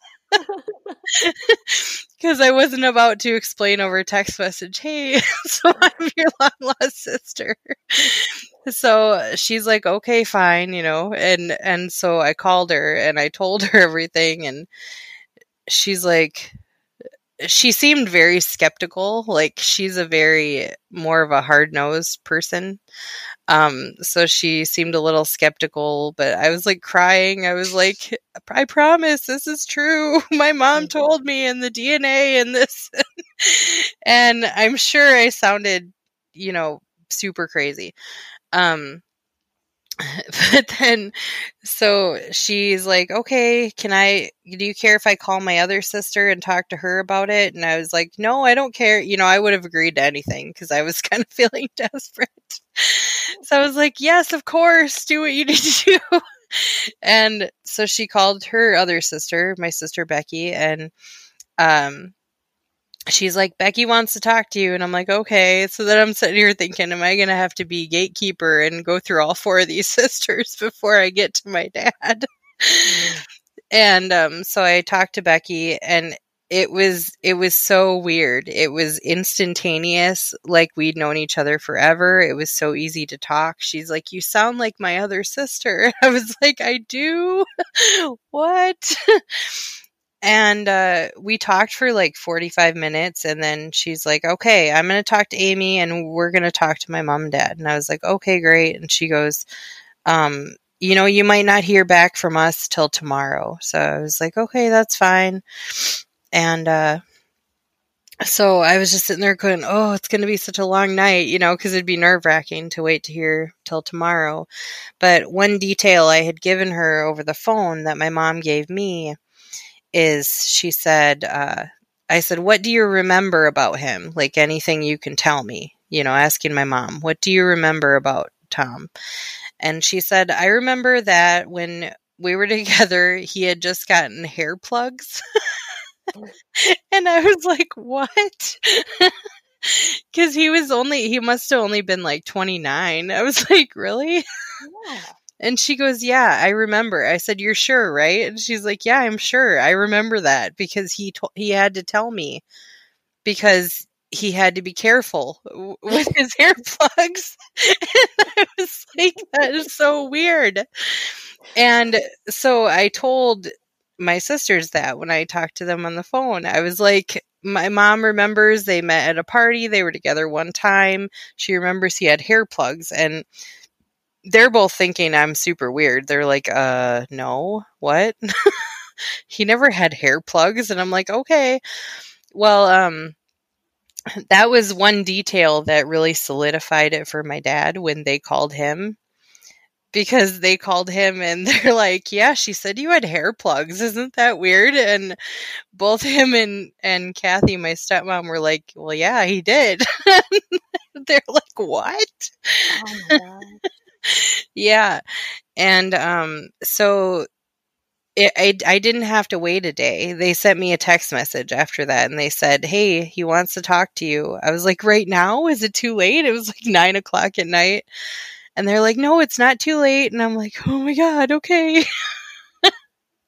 Because I wasn't about to explain over text message, hey, so I'm your long lost sister so she's like okay fine you know and and so i called her and i told her everything and she's like she seemed very skeptical like she's a very more of a hard-nosed person. Um so she seemed a little skeptical but i was like crying. I was like i promise this is true. My mom mm-hmm. told me and the dna and this and i'm sure i sounded you know super crazy. Um, but then so she's like okay can i do you care if i call my other sister and talk to her about it? And i was like no i don't care. You know i would have agreed to anything because i was kind of feeling desperate. So i was like yes of course do what you need to do. And so she called her other sister my sister becky and um she's like, Becky wants to talk to you. And I'm like, okay. So then I'm sitting here thinking, am I going to have to be gatekeeper and go through all four of these sisters before I get to my dad? And um, so I talked to Becky and it was it was so weird. It was instantaneous, like we'd known each other forever. It was so easy to talk. She's like, "You sound like my other sister." I was like, "I do." what? And uh, we talked for like 45 minutes and then she's like okay i'm going to talk to amy and we're going to talk to my mom and dad. And i was like okay great. And she goes um, you know you might not hear back from us till tomorrow. So i was like okay that's fine. And uh, so i was just sitting there going oh it's going to be such a long night you know because it'd be nerve-wracking to wait to hear till tomorrow. But one detail i had given her over the phone that my mom gave me is she said, uh, I said, What do you remember about him? Like anything you can tell me, you know, asking my mom, What do you remember about Tom? And she said, I remember that when we were together, he had just gotten hair plugs. and I was like, What? Because he was only, he must have only been like 29. I was like, Really? Yeah. And she goes, "Yeah, I remember." I said, "You're sure, right?" And she's like, "Yeah, I'm sure. I remember that because he to- he had to tell me because he had to be careful with his hair plugs." and I was like, "That is so weird." And so I told my sisters that when I talked to them on the phone. I was like, my mom remembers they met at a party. They were together one time. She remembers he had hair plugs and they're both thinking I'm super weird. They're like, uh, no, what? he never had hair plugs. And I'm like, okay. Well, um, that was one detail that really solidified it for my dad when they called him because they called him and they're like, "Yeah, she said you had hair plugs. Isn't that weird?" And both him and and Kathy, my stepmom, were like, "Well, yeah, he did." they're like, "What?" Oh yeah. And um, so it, I, I didn't have to wait a day. They sent me a text message after that and they said, Hey, he wants to talk to you. I was like, Right now? Is it too late? It was like nine o'clock at night. And they're like, No, it's not too late. And I'm like, Oh my God, okay.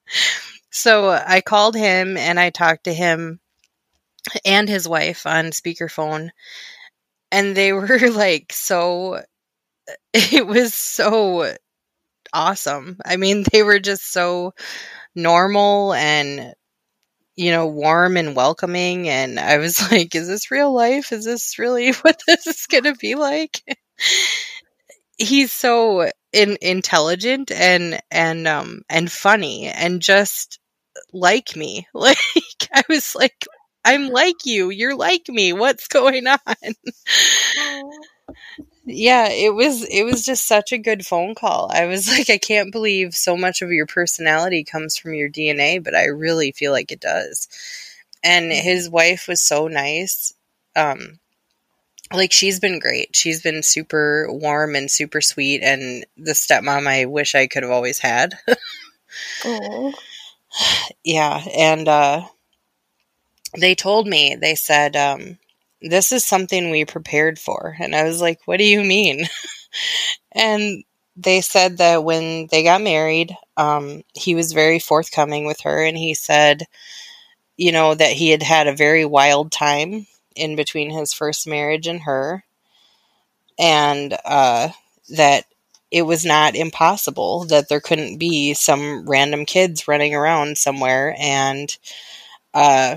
so I called him and I talked to him and his wife on speakerphone. And they were like so it was so awesome. I mean, they were just so normal and you know, warm and welcoming and I was like, is this real life? Is this really what this is going to be like? He's so in, intelligent and and um and funny and just like me. Like I was like I'm like you. You're like me. What's going on? Yeah it was it was just such a good phone call. I was like i can't believe so much of your personality comes from your dna but i really feel like it does. And his wife was so nice. Um like she's been great. She's been super warm and super sweet and the stepmom i wish i could have always had. Yeah and uh they told me they said um this is something we prepared for. And I was like, what do you mean? and they said that when they got married, um, he was very forthcoming with her. And he said, you know, that he had had a very wild time in between his first marriage and her. And uh, that it was not impossible that there couldn't be some random kids running around somewhere and uh,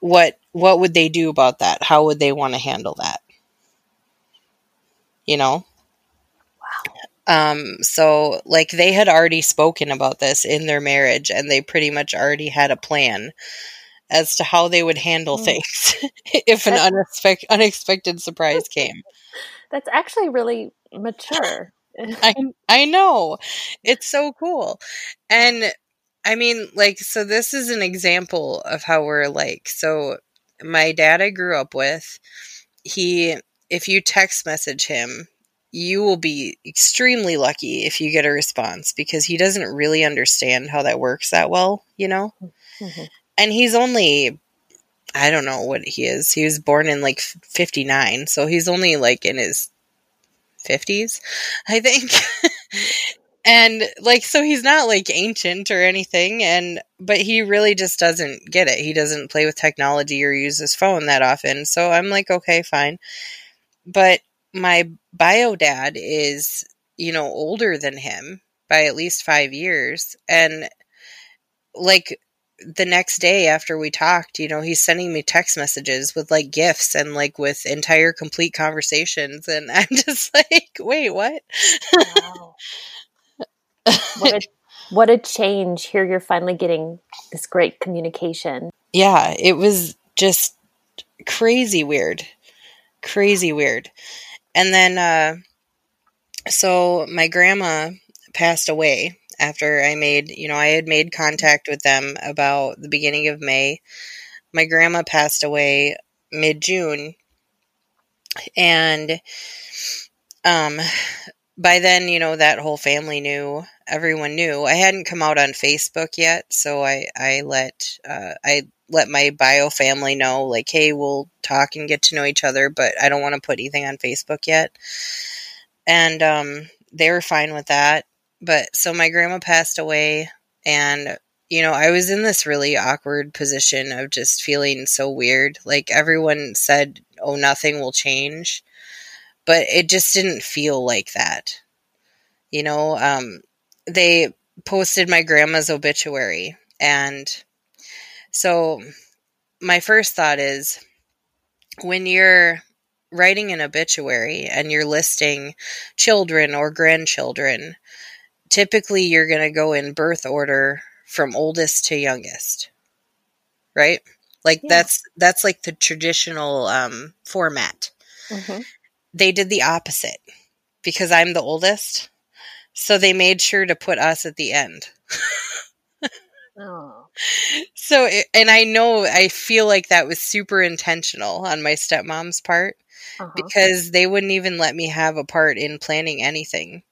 what what would they do about that? How would they want to handle that? You know? Wow. Um, so like they had already spoken about this in their marriage and they pretty much already had a plan as to how they would handle mm. things if an unexpected unexpected surprise came. That's actually really mature. I I know. It's so cool. And I mean, like, so this is an example of how we're like. So my dad I grew up with, he if you text message him, you will be extremely lucky if you get a response because he doesn't really understand how that works that well, you know? Mm-hmm. And he's only I don't know what he is. He was born in like 59, so he's only like in his 50s, I think. and like so he's not like ancient or anything and but he really just doesn't get it he doesn't play with technology or use his phone that often so i'm like okay fine but my bio dad is you know older than him by at least five years and like the next day after we talked, you know, he's sending me text messages with like gifts and like with entire complete conversations. And I'm just like, wait, what? Wow. What, a, what a change. Here you're finally getting this great communication. Yeah, it was just crazy weird. Crazy weird. And then, uh, so my grandma passed away after I made, you know, I had made contact with them about the beginning of May. My grandma passed away mid June. And um by then, you know, that whole family knew, everyone knew. I hadn't come out on Facebook yet, so I I let uh, I let my bio family know like, "Hey, we'll talk and get to know each other, but I don't want to put anything on Facebook yet." And um they were fine with that but so my grandma passed away and you know, I was in this really awkward position of just feeling so weird. Like everyone said, "Oh, nothing will change." But it just didn't feel like that. You know, um they posted my grandma's obituary and so my first thought is when you're writing an obituary and you're listing children or grandchildren, typically you're going to go in birth order from oldest to youngest. Right? Like yeah. that's that's like the traditional um, format. Mm-hmm. They did the opposite because I'm the oldest. So they made sure to put us at the end. oh. So, and I know, I feel like that was super intentional on my stepmom's part uh-huh. because they wouldn't even let me have a part in planning anything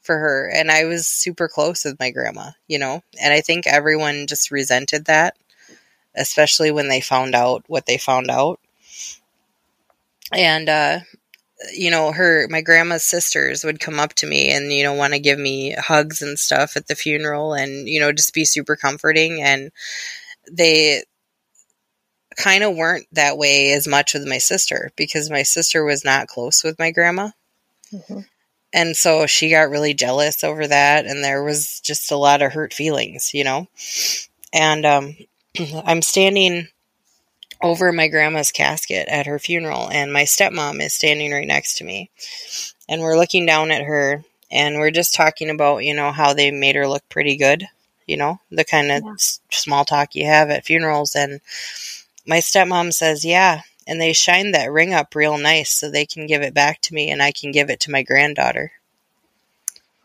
for her and I was super close with my grandma, you know. And I think everyone just resented that, especially when they found out what they found out. And uh you know, her my grandma's sisters would come up to me and you know want to give me hugs and stuff at the funeral and you know just be super comforting and they kind of weren't that way as much with my sister because my sister was not close with my grandma. Mm-hmm. And so she got really jealous over that, and there was just a lot of hurt feelings, you know. And um, I'm standing over my grandma's casket at her funeral, and my stepmom is standing right next to me. And we're looking down at her, and we're just talking about, you know, how they made her look pretty good, you know, the kind of yeah. small talk you have at funerals. And my stepmom says, Yeah, and they shine that ring up real nice so they can give it back to me and I can give it to my granddaughter.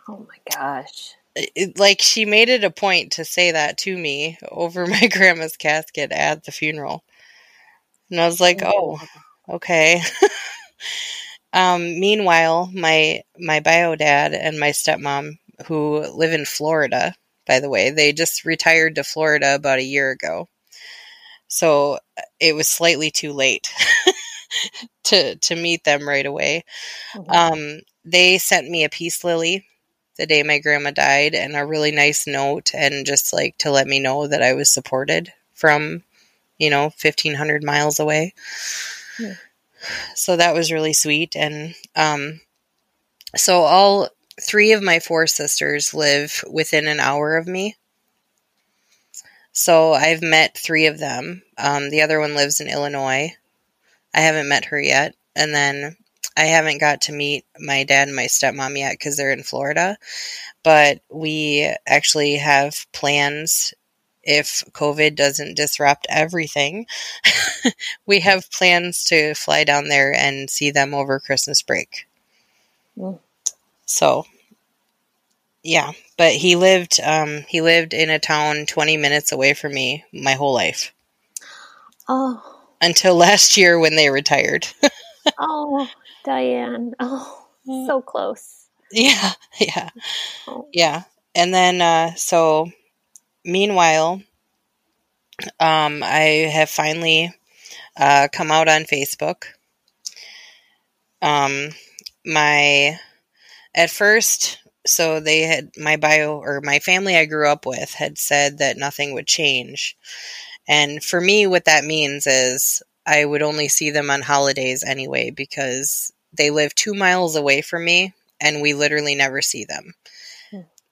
Oh my gosh. It, like she made it a point to say that to me over my grandma's casket at the funeral. And I was like, "Oh, okay." um, meanwhile, my my bio dad and my stepmom who live in Florida, by the way, they just retired to Florida about a year ago. So it was slightly too late to to meet them right away. Mm-hmm. Um, they sent me a peace lily the day my grandma died and a really nice note and just like to let me know that I was supported from, you know, 1500 miles away. Yeah. So that was really sweet and um so all three of my four sisters live within an hour of me. So I've met three of them. Um, the other one lives in Illinois. I haven't met her yet. And then I haven't got to meet my dad and my stepmom yet because they're in Florida. But we actually have plans if COVID doesn't disrupt everything. we have plans to fly down there and see them over Christmas break. Mm. So yeah, but he lived um, he lived in a town 20 minutes away from me my whole life. Oh. Until last year when they retired. oh, Diane. Oh, so close. Yeah, yeah. Oh. Yeah. And then uh, so meanwhile um, I have finally uh, come out on Facebook. Um, my at first so they had my bio or my family I grew up with had said that nothing would change. And for me, what that means is I would only see them on holidays anyway because they live two miles away from me and we literally never see them.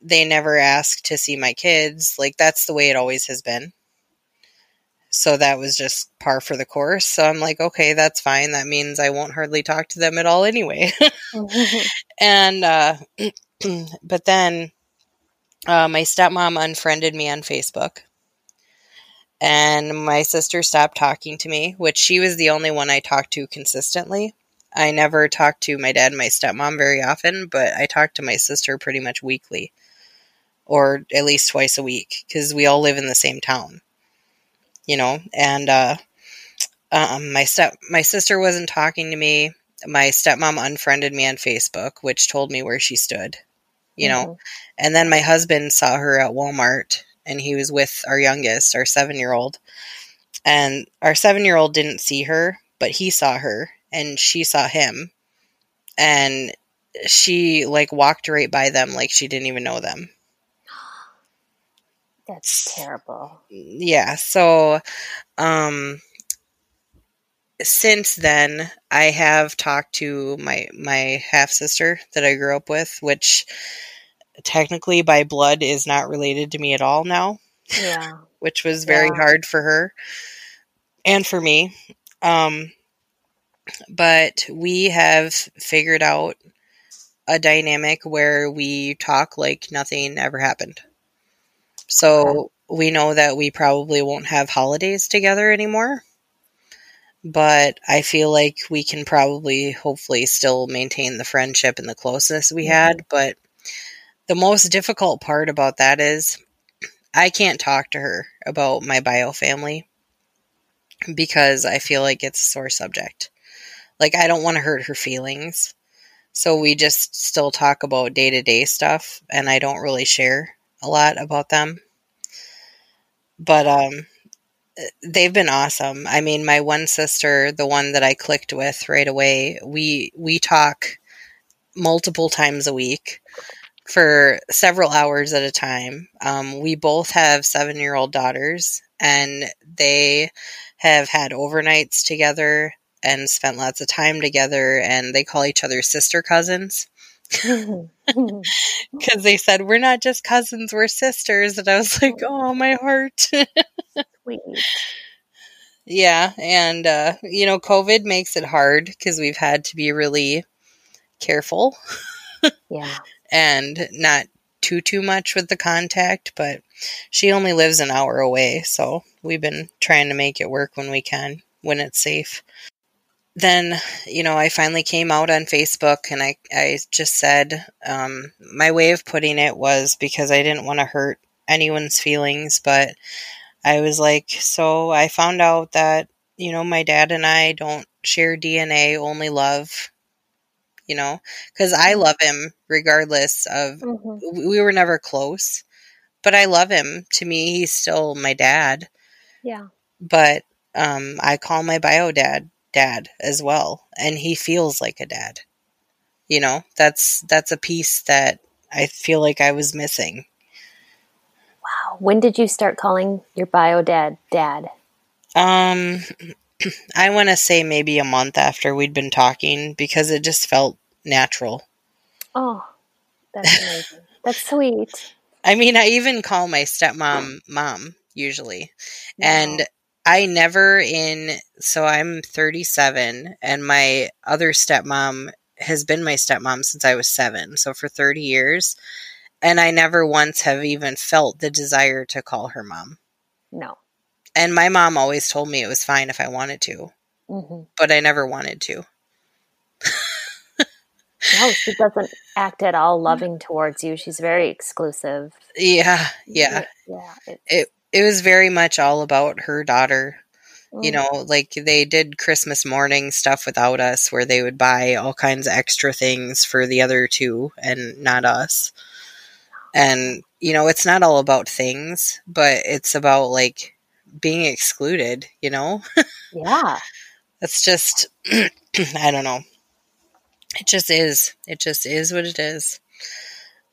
They never ask to see my kids. Like, that's the way it always has been. So that was just par for the course. So I'm like, okay, that's fine. That means I won't hardly talk to them at all anyway. and, uh, but then uh, my stepmom unfriended me on Facebook. And my sister stopped talking to me, which she was the only one I talked to consistently. I never talked to my dad and my stepmom very often, but I talked to my sister pretty much weekly or at least twice a week because we all live in the same town, you know. And uh, um, my step my sister wasn't talking to me. My stepmom unfriended me on Facebook, which told me where she stood, you mm-hmm. know. And then my husband saw her at Walmart, and he was with our youngest, our seven year old, and our seven year old didn't see her, but he saw her, and she saw him, and she like walked right by them like she didn't even know them that's terrible. Yeah. So, um, since then, I have talked to my my half sister that I grew up with, which technically by blood is not related to me at all now. Yeah. which was very yeah. hard for her and for me. Um, but we have figured out a dynamic where we talk like nothing ever happened. So we know that we probably won't have holidays together anymore. But I feel like we can probably, hopefully, still maintain the friendship and the closeness we had. Mm-hmm. But the most difficult part about that is I can't talk to her about my bio family because I feel like it's a sore subject. Like, I don't want to hurt her feelings. So we just still talk about day to day stuff, and I don't really share a lot about them. But um they've been awesome. I mean, my one sister, the one that I clicked with right away, we we talk multiple times a week for several hours at a time. Um, we both have seven year old daughters, and they have had overnights together and spent lots of time together, and they call each other sister cousins. Because they said, We're not just cousins, we're sisters. And I was like, Oh, my heart. Sweet. Yeah. And, uh, you know, COVID makes it hard because we've had to be really careful. yeah. And not too, too much with the contact, but she only lives an hour away. So we've been trying to make it work when we can, when it's safe then you know i finally came out on facebook and i, I just said um, my way of putting it was because i didn't want to hurt anyone's feelings but i was like so i found out that you know my dad and i don't share dna only love you know because i mm-hmm. love him regardless of mm-hmm. we were never close but i love him to me he's still my dad yeah but um, i call my bio dad dad as well and he feels like a dad. You know that's that's a piece that i feel like i was missing. Wow. When did you start calling your bio dad dad? Um i want to say maybe a month after we'd been talking because it just felt natural. Oh that's amazing. That's sweet. I mean i even call my stepmom mom usually. Wow. and I never in so I'm 37 and my other stepmom has been my stepmom since I was 7, so for 30 years, and I never once have even felt the desire to call her mom. No. And my mom always told me it was fine if I wanted to. Mm-hmm. But I never wanted to. no, she doesn't act at all loving towards you. She's very exclusive. Yeah, yeah. Yeah. It it was very much all about her daughter. You mm. know, like they did Christmas morning stuff without us where they would buy all kinds of extra things for the other two and not us. And, you know, it's not all about things, but it's about like being excluded, you know? Yeah. It's just, I don't know. It just is. It just is what it is.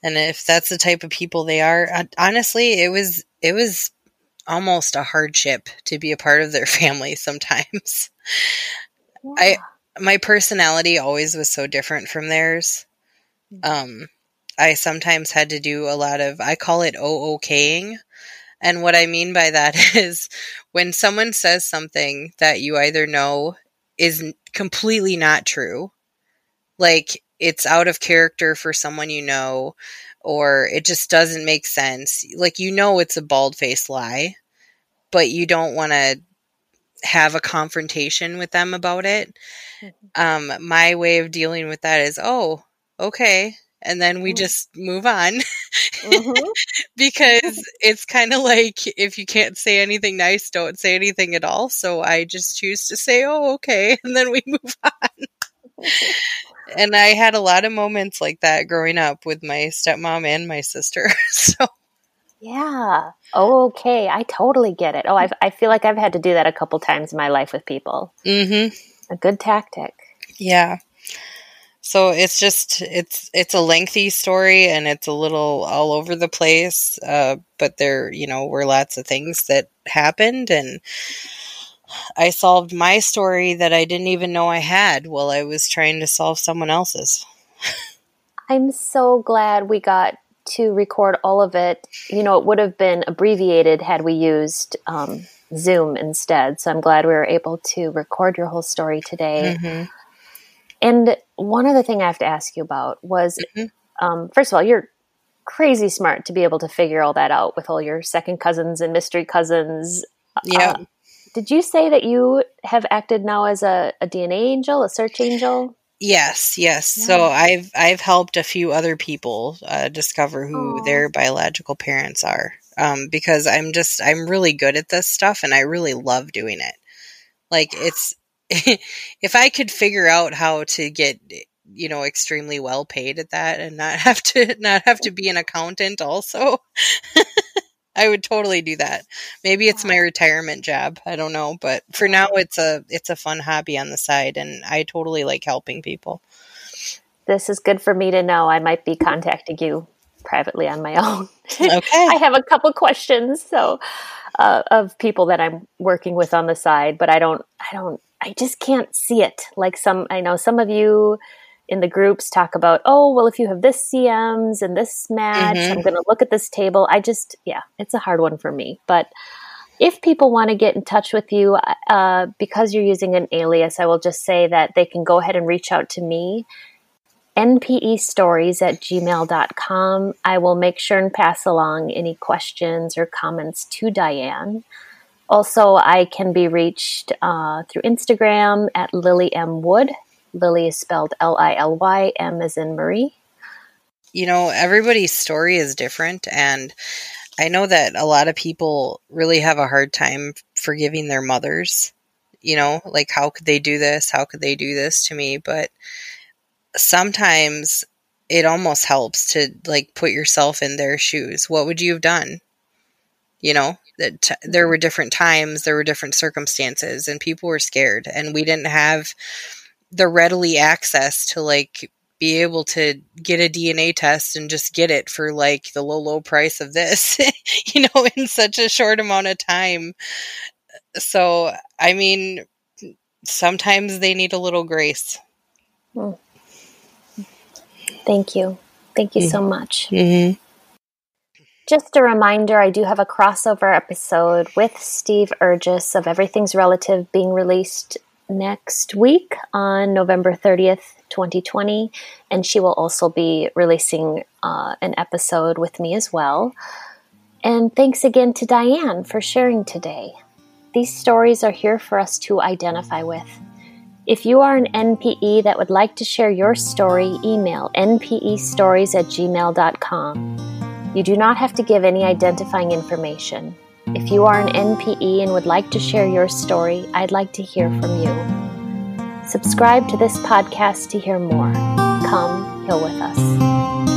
And if that's the type of people they are, honestly, it was, it was almost a hardship to be a part of their family sometimes. Yeah. I my personality always was so different from theirs. Mm. Um I sometimes had to do a lot of I call it OOKing And what I mean by that is when someone says something that you either know is completely not true, like it's out of character for someone you know, or it just doesn't make sense. Like you know it's a bald faced lie, but you don't want to have a confrontation with them about it. Mm-hmm. Um, my way of dealing with that is, oh, okay. And then we mm-hmm. just move on mm-hmm. because it's kind of like if you can't say anything nice, don't say anything at all. So I just choose to say, oh, okay. And then we move on. And I had a lot of moments like that growing up with my stepmom and my sister. so yeah. Oh, okay. I totally get it. Oh, I've, I feel like I've had to do that a couple times in my life with people. Mm-hmm. A good tactic. Yeah. So it's just it's it's a lengthy story and it's a little all over the place. Uh, but there, you know, were lots of things that happened and I solved my story that I didn't even know I had while I was trying to solve someone else's. I'm so glad we got to record all of it. You know, it would have been abbreviated had we used um, Zoom instead. So I'm glad we were able to record your whole story today. Mm-hmm. And one other thing I have to ask you about was mm-hmm. um, first of all, you're crazy smart to be able to figure all that out with all your second cousins and mystery cousins. Yeah. Uh, did you say that you have acted now as a, a DNA angel, a search angel? Yes, yes. Yeah. So I've I've helped a few other people uh, discover who Aww. their biological parents are um, because I'm just I'm really good at this stuff and I really love doing it. Like it's if I could figure out how to get you know extremely well paid at that and not have to not have to be an accountant also I would totally do that. Maybe it's my retirement job. I don't know, but for now it's a it's a fun hobby on the side and I totally like helping people. This is good for me to know. I might be contacting you privately on my own. Okay. I have a couple questions so uh, of people that I'm working with on the side, but I don't I don't I just can't see it. Like some I know some of you in the groups talk about, oh, well, if you have this CMs and this match, mm-hmm. I'm going to look at this table. I just, yeah, it's a hard one for me. But if people want to get in touch with you uh, because you're using an alias, I will just say that they can go ahead and reach out to me. NPE stories at gmail.com. I will make sure and pass along any questions or comments to Diane. Also, I can be reached uh, through Instagram at Lily M. Wood. Lily is spelled L I L Y, M is in Marie. You know, everybody's story is different. And I know that a lot of people really have a hard time forgiving their mothers. You know, like, how could they do this? How could they do this to me? But sometimes it almost helps to, like, put yourself in their shoes. What would you have done? You know, that t- there were different times, there were different circumstances, and people were scared. And we didn't have the readily access to like be able to get a DNA test and just get it for like the low, low price of this, you know, in such a short amount of time. So, I mean, sometimes they need a little grace. Mm. Thank you. Thank you mm-hmm. so much. Mm-hmm. Just a reminder I do have a crossover episode with Steve Urgis of Everything's Relative being released next week on November 30th, 2020. And she will also be releasing uh, an episode with me as well. And thanks again to Diane for sharing today. These stories are here for us to identify with. If you are an NPE that would like to share your story, email npestories at gmail.com. You do not have to give any identifying information. If you are an NPE and would like to share your story, I'd like to hear from you. Subscribe to this podcast to hear more. Come heal with us.